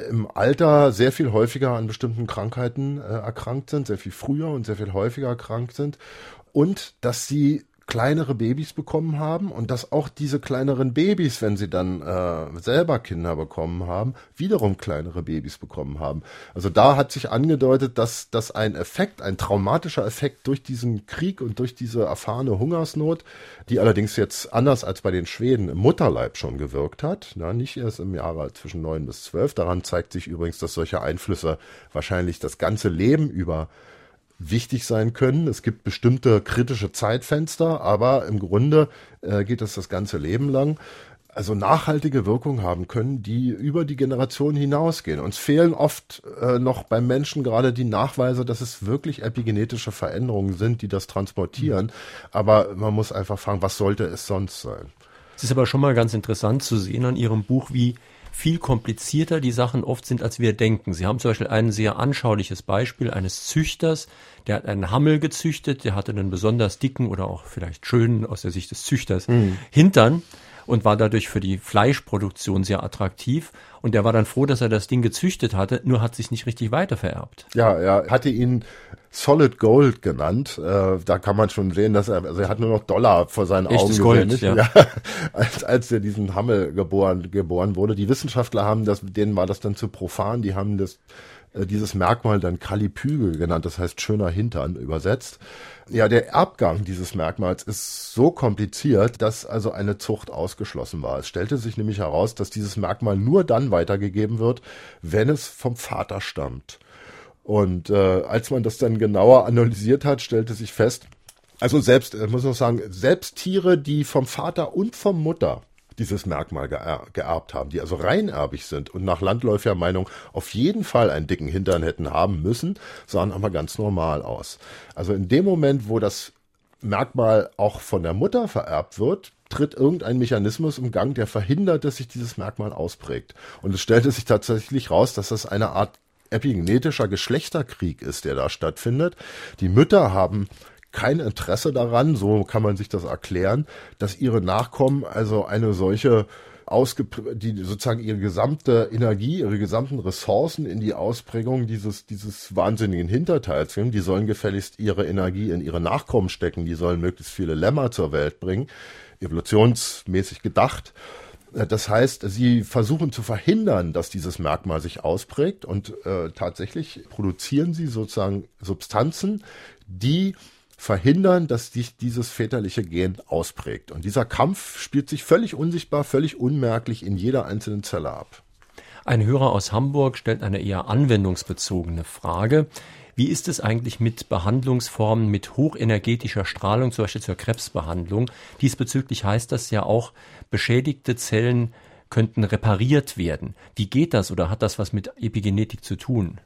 im Alter sehr viel häufiger an bestimmten Krankheiten äh, erkrankt sind, sehr viel früher und sehr viel häufiger erkrankt sind. Und dass sie kleinere Babys bekommen haben und dass auch diese kleineren Babys, wenn sie dann äh, selber Kinder bekommen haben, wiederum kleinere Babys bekommen haben. Also da hat sich angedeutet, dass, dass ein Effekt, ein traumatischer Effekt durch diesen Krieg und durch diese erfahrene Hungersnot, die allerdings jetzt anders als bei den Schweden im Mutterleib schon gewirkt hat, na, nicht erst im Jahre zwischen neun bis zwölf. Daran zeigt sich übrigens, dass solche Einflüsse wahrscheinlich das ganze Leben über wichtig sein können. Es gibt bestimmte kritische Zeitfenster, aber im Grunde äh, geht es das ganze Leben lang. Also nachhaltige Wirkung haben können, die über die Generation hinausgehen. Uns fehlen oft äh, noch beim Menschen gerade die Nachweise, dass es wirklich epigenetische Veränderungen sind, die das transportieren. Aber man muss einfach fragen, was sollte es sonst sein? Es ist aber schon mal ganz interessant zu sehen an Ihrem Buch, wie viel komplizierter die Sachen oft sind, als wir denken. Sie haben zum Beispiel ein sehr anschauliches Beispiel eines Züchters, der hat einen Hammel gezüchtet, der hatte einen besonders dicken oder auch vielleicht schönen aus der Sicht des Züchters mhm. Hintern und war dadurch für die Fleischproduktion sehr attraktiv. Und der war dann froh, dass er das Ding gezüchtet hatte, nur hat sich nicht richtig weitervererbt. Ja, er hatte ihn Solid Gold genannt. Äh, da kann man schon sehen, dass er, also er hat nur noch Dollar vor seinen Echtes Augen Gold, gesehen. Ja. ja. [LAUGHS] als, als er diesen Hammel geboren, geboren wurde. Die Wissenschaftler haben das, denen war das dann zu profan, die haben das dieses Merkmal dann Kalipyge genannt, das heißt schöner Hintern übersetzt. Ja, der Erbgang dieses Merkmals ist so kompliziert, dass also eine Zucht ausgeschlossen war. Es stellte sich nämlich heraus, dass dieses Merkmal nur dann weitergegeben wird, wenn es vom Vater stammt. Und äh, als man das dann genauer analysiert hat, stellte sich fest, also selbst, äh, muss man sagen, selbst Tiere, die vom Vater und vom Mutter dieses Merkmal geerbt haben, die also reinerbig sind und nach landläufiger Meinung auf jeden Fall einen dicken Hintern hätten haben müssen, sahen aber ganz normal aus. Also in dem Moment, wo das Merkmal auch von der Mutter vererbt wird, tritt irgendein Mechanismus im Gang, der verhindert, dass sich dieses Merkmal ausprägt. Und es stellte sich tatsächlich raus, dass das eine Art epigenetischer Geschlechterkrieg ist, der da stattfindet. Die Mütter haben kein Interesse daran, so kann man sich das erklären, dass ihre Nachkommen also eine solche ausge die sozusagen ihre gesamte Energie, ihre gesamten Ressourcen in die Ausprägung dieses dieses wahnsinnigen Hinterteils geben. Die sollen gefälligst ihre Energie in ihre Nachkommen stecken. Die sollen möglichst viele Lämmer zur Welt bringen, evolutionsmäßig gedacht. Das heißt, sie versuchen zu verhindern, dass dieses Merkmal sich ausprägt und äh, tatsächlich produzieren sie sozusagen Substanzen, die verhindern, dass sich dieses väterliche Gen ausprägt. Und dieser Kampf spielt sich völlig unsichtbar, völlig unmerklich in jeder einzelnen Zelle ab. Ein Hörer aus Hamburg stellt eine eher anwendungsbezogene Frage. Wie ist es eigentlich mit Behandlungsformen mit hochenergetischer Strahlung, zum Beispiel zur Krebsbehandlung? Diesbezüglich heißt das ja auch, beschädigte Zellen könnten repariert werden. Wie geht das oder hat das was mit Epigenetik zu tun?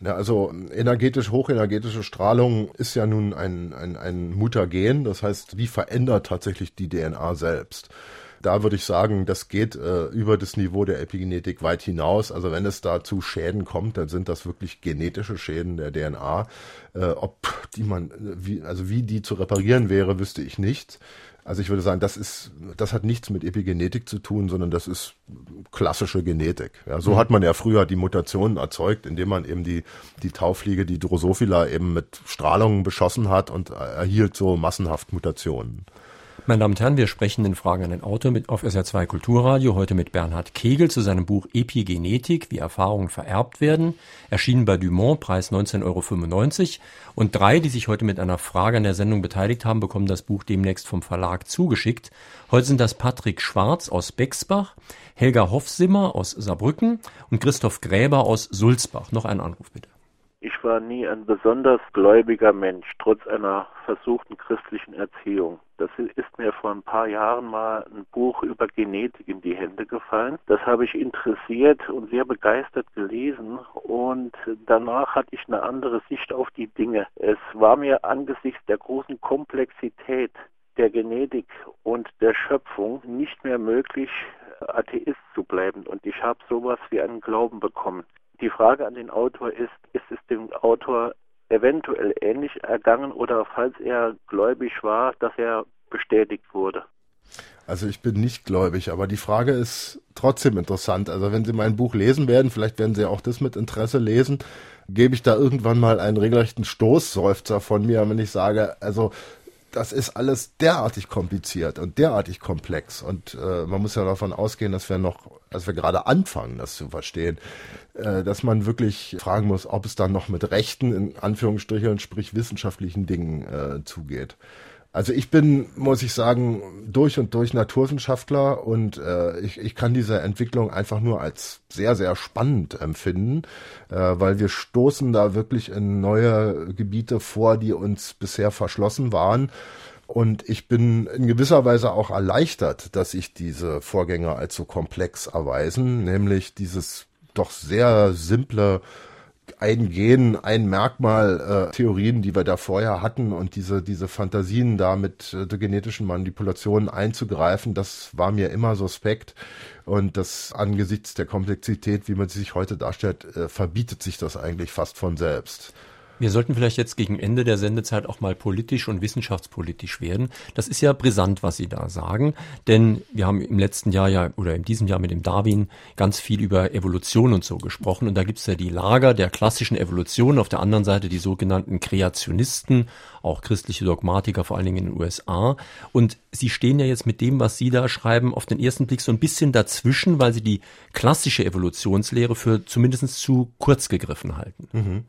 Ja, also energetisch, hochenergetische Strahlung ist ja nun ein, ein, ein Mutagen, das heißt, wie verändert tatsächlich die DNA selbst? Da würde ich sagen, das geht äh, über das Niveau der Epigenetik weit hinaus. Also wenn es da zu Schäden kommt, dann sind das wirklich genetische Schäden der DNA. Äh, ob die man, wie, also wie die zu reparieren wäre, wüsste ich nicht. Also ich würde sagen, das ist, das hat nichts mit Epigenetik zu tun, sondern das ist klassische Genetik. Ja, so mhm. hat man ja früher die Mutationen erzeugt, indem man eben die, die Taufliege, die Drosophila eben mit Strahlungen beschossen hat und erhielt so massenhaft Mutationen. Meine Damen und Herren, wir sprechen in Fragen an den Autor mit auf SR2 Kulturradio heute mit Bernhard Kegel zu seinem Buch Epigenetik, wie Erfahrungen vererbt werden, erschienen bei Dumont, Preis 19,95 Euro. Und drei, die sich heute mit einer Frage an der Sendung beteiligt haben, bekommen das Buch demnächst vom Verlag zugeschickt. Heute sind das Patrick Schwarz aus Bexbach, Helga Hoffsimmer aus Saarbrücken und Christoph Gräber aus Sulzbach. Noch einen Anruf bitte. Ich war nie ein besonders gläubiger Mensch, trotz einer versuchten christlichen Erziehung. Das ist mir vor ein paar Jahren mal ein Buch über Genetik in die Hände gefallen. Das habe ich interessiert und sehr begeistert gelesen und danach hatte ich eine andere Sicht auf die Dinge. Es war mir angesichts der großen Komplexität der Genetik und der Schöpfung nicht mehr möglich, Atheist zu bleiben und ich habe sowas wie einen Glauben bekommen. Die Frage an den Autor ist, ist es dem Autor eventuell ähnlich ergangen oder falls er gläubig war, dass er bestätigt wurde? Also ich bin nicht gläubig, aber die Frage ist trotzdem interessant. Also wenn Sie mein Buch lesen werden, vielleicht werden Sie auch das mit Interesse lesen, gebe ich da irgendwann mal einen regelrechten Stoßseufzer von mir, wenn ich sage, also das ist alles derartig kompliziert und derartig komplex. Und äh, man muss ja davon ausgehen, dass wir noch, als wir gerade anfangen, das zu verstehen, äh, dass man wirklich fragen muss, ob es dann noch mit rechten, in Anführungsstrichen, sprich wissenschaftlichen Dingen äh, zugeht. Also ich bin, muss ich sagen, durch und durch Naturwissenschaftler und äh, ich, ich kann diese Entwicklung einfach nur als sehr, sehr spannend empfinden, äh, weil wir stoßen da wirklich in neue Gebiete vor, die uns bisher verschlossen waren. Und ich bin in gewisser Weise auch erleichtert, dass sich diese Vorgänge als so komplex erweisen, nämlich dieses doch sehr simple ein Gen, ein Merkmal, äh, Theorien, die wir da vorher hatten und diese, diese Fantasien da mit äh, genetischen Manipulation einzugreifen, das war mir immer suspekt. Und das angesichts der Komplexität, wie man sie sich heute darstellt, äh, verbietet sich das eigentlich fast von selbst. Wir sollten vielleicht jetzt gegen Ende der Sendezeit auch mal politisch und wissenschaftspolitisch werden. Das ist ja brisant, was Sie da sagen, denn wir haben im letzten Jahr ja oder in diesem Jahr mit dem Darwin ganz viel über Evolution und so gesprochen und da gibt es ja die Lager der klassischen Evolution, auf der anderen Seite die sogenannten Kreationisten, auch christliche Dogmatiker, vor allen Dingen in den USA. Und Sie stehen ja jetzt mit dem, was Sie da schreiben, auf den ersten Blick so ein bisschen dazwischen, weil Sie die klassische Evolutionslehre für zumindest zu kurz gegriffen halten. Mhm.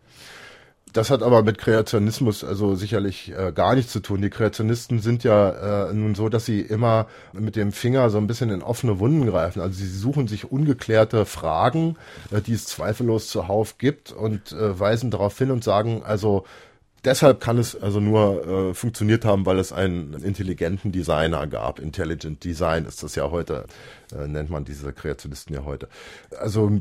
Das hat aber mit Kreationismus also sicherlich äh, gar nichts zu tun. Die Kreationisten sind ja äh, nun so, dass sie immer mit dem Finger so ein bisschen in offene Wunden greifen. Also sie suchen sich ungeklärte Fragen, äh, die es zweifellos zuhauf gibt und äh, weisen darauf hin und sagen, also deshalb kann es also nur äh, funktioniert haben, weil es einen intelligenten Designer gab. Intelligent Design ist das ja heute, äh, nennt man diese Kreationisten ja heute. Also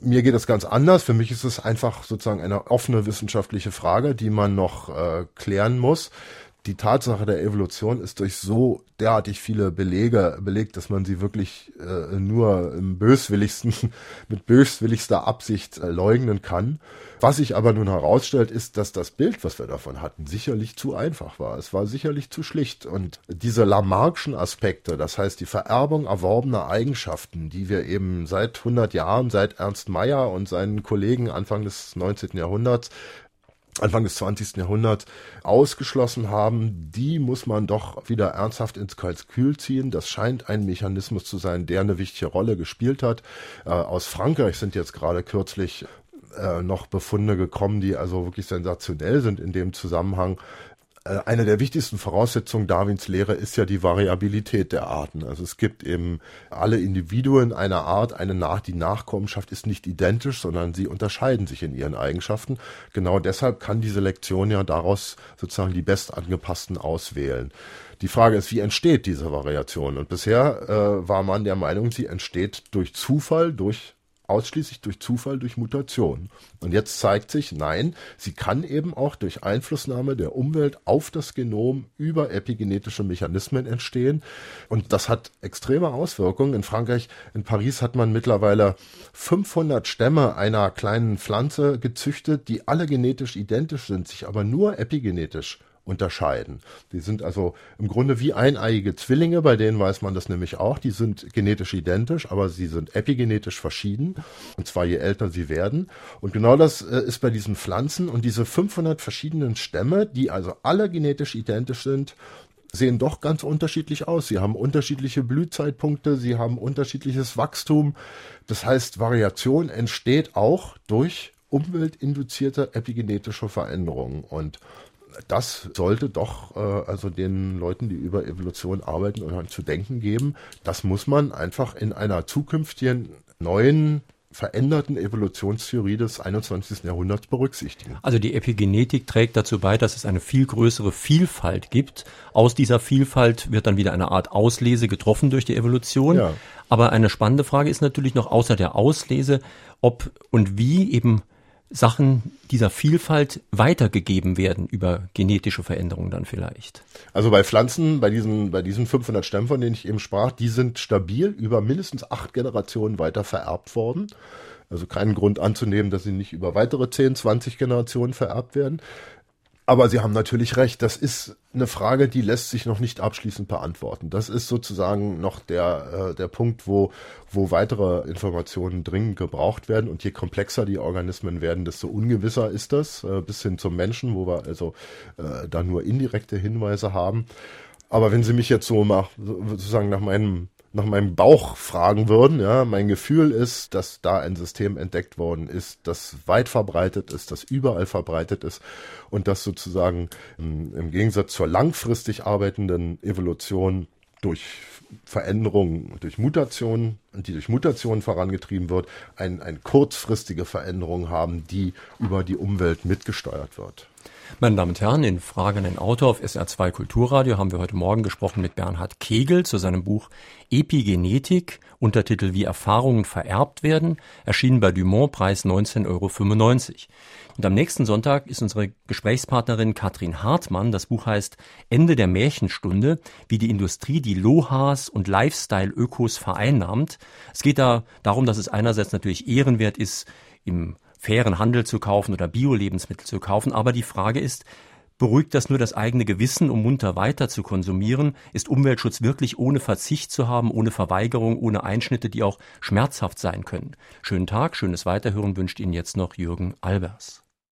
mir geht das ganz anders. Für mich ist es einfach sozusagen eine offene wissenschaftliche Frage, die man noch äh, klären muss. die Tatsache der Evolution ist durch so derartig viele Belege belegt, dass man sie wirklich äh, nur im böswilligsten, [LAUGHS] mit böswilligster Absicht äh, leugnen kann. Was sich aber nun herausstellt, ist, dass das Bild, was wir davon hatten, sicherlich zu einfach war. Es war sicherlich zu schlicht. Und diese Lamarckschen Aspekte, das heißt die Vererbung erworbener Eigenschaften, die wir eben seit 100 Jahren, seit Ernst Mayr und seinen Kollegen Anfang des 19. Jahrhunderts Anfang des 20. Jahrhunderts ausgeschlossen haben, die muss man doch wieder ernsthaft ins Kalkül ziehen. Das scheint ein Mechanismus zu sein, der eine wichtige Rolle gespielt hat. Äh, aus Frankreich sind jetzt gerade kürzlich äh, noch Befunde gekommen, die also wirklich sensationell sind in dem Zusammenhang. Äh, eine der wichtigsten Voraussetzungen Darwins Lehre ist ja die Variabilität der Arten. Also es gibt eben alle Individuen einer Art, eine nach, die Nachkommenschaft ist nicht identisch, sondern sie unterscheiden sich in ihren Eigenschaften. Genau deshalb kann die Selektion ja daraus sozusagen die bestangepassten auswählen. Die Frage ist, wie entsteht diese Variation? Und bisher äh, war man der Meinung, sie entsteht durch Zufall, durch ausschließlich durch Zufall, durch Mutation. Und jetzt zeigt sich, nein, sie kann eben auch durch Einflussnahme der Umwelt auf das Genom über epigenetische Mechanismen entstehen. Und das hat extreme Auswirkungen. In Frankreich, in Paris hat man mittlerweile 500 Stämme einer kleinen Pflanze gezüchtet, die alle genetisch identisch sind, sich aber nur epigenetisch unterscheiden. Die sind also im Grunde wie eineiige Zwillinge, bei denen weiß man das nämlich auch. Die sind genetisch identisch, aber sie sind epigenetisch verschieden. Und zwar je älter sie werden. Und genau das äh, ist bei diesen Pflanzen. Und diese 500 verschiedenen Stämme, die also alle genetisch identisch sind, sehen doch ganz unterschiedlich aus. Sie haben unterschiedliche Blühzeitpunkte, sie haben unterschiedliches Wachstum. Das heißt, Variation entsteht auch durch umweltinduzierte epigenetische Veränderungen. Und das sollte doch äh, also den Leuten, die über Evolution arbeiten und zu denken geben. Das muss man einfach in einer zukünftigen neuen veränderten Evolutionstheorie des 21. Jahrhunderts berücksichtigen. Also die Epigenetik trägt dazu bei, dass es eine viel größere Vielfalt gibt. Aus dieser Vielfalt wird dann wieder eine Art Auslese getroffen durch die Evolution. Ja. Aber eine spannende Frage ist natürlich noch außer der Auslese, ob und wie eben Sachen dieser Vielfalt weitergegeben werden über genetische Veränderungen dann vielleicht? Also bei Pflanzen, bei diesen, bei diesen 500 Stämmen, von denen ich eben sprach, die sind stabil über mindestens acht Generationen weiter vererbt worden. Also keinen Grund anzunehmen, dass sie nicht über weitere 10, 20 Generationen vererbt werden. Aber Sie haben natürlich recht, das ist eine Frage, die lässt sich noch nicht abschließend beantworten. Das ist sozusagen noch der, äh, der Punkt, wo, wo weitere Informationen dringend gebraucht werden. Und je komplexer die Organismen werden, desto ungewisser ist das, äh, bis hin zum Menschen, wo wir also äh, da nur indirekte Hinweise haben. Aber wenn Sie mich jetzt so mal sozusagen nach meinem nach meinem Bauch fragen würden, ja, mein Gefühl ist, dass da ein System entdeckt worden ist, das weit verbreitet ist, das überall verbreitet ist und das sozusagen im, im Gegensatz zur langfristig arbeitenden Evolution durch Veränderungen, durch Mutationen, die durch Mutationen vorangetrieben wird, ein, eine kurzfristige Veränderung haben, die über die Umwelt mitgesteuert wird. Meine Damen und Herren, in Frage an den Autor auf SR2 Kulturradio haben wir heute Morgen gesprochen mit Bernhard Kegel zu seinem Buch Epigenetik, Untertitel Wie Erfahrungen vererbt werden, erschienen bei Dumont, Preis 19,95 Euro. Und am nächsten Sonntag ist unsere Gesprächspartnerin Katrin Hartmann. Das Buch heißt Ende der Märchenstunde, wie die Industrie die Lohas und Lifestyle-Ökos vereinnahmt. Es geht da darum, dass es einerseits natürlich ehrenwert ist, im fairen Handel zu kaufen oder Bio-Lebensmittel zu kaufen. Aber die Frage ist, beruhigt das nur das eigene Gewissen, um munter weiter zu konsumieren? Ist Umweltschutz wirklich ohne Verzicht zu haben, ohne Verweigerung, ohne Einschnitte, die auch schmerzhaft sein können? Schönen Tag, schönes Weiterhören wünscht Ihnen jetzt noch Jürgen Albers.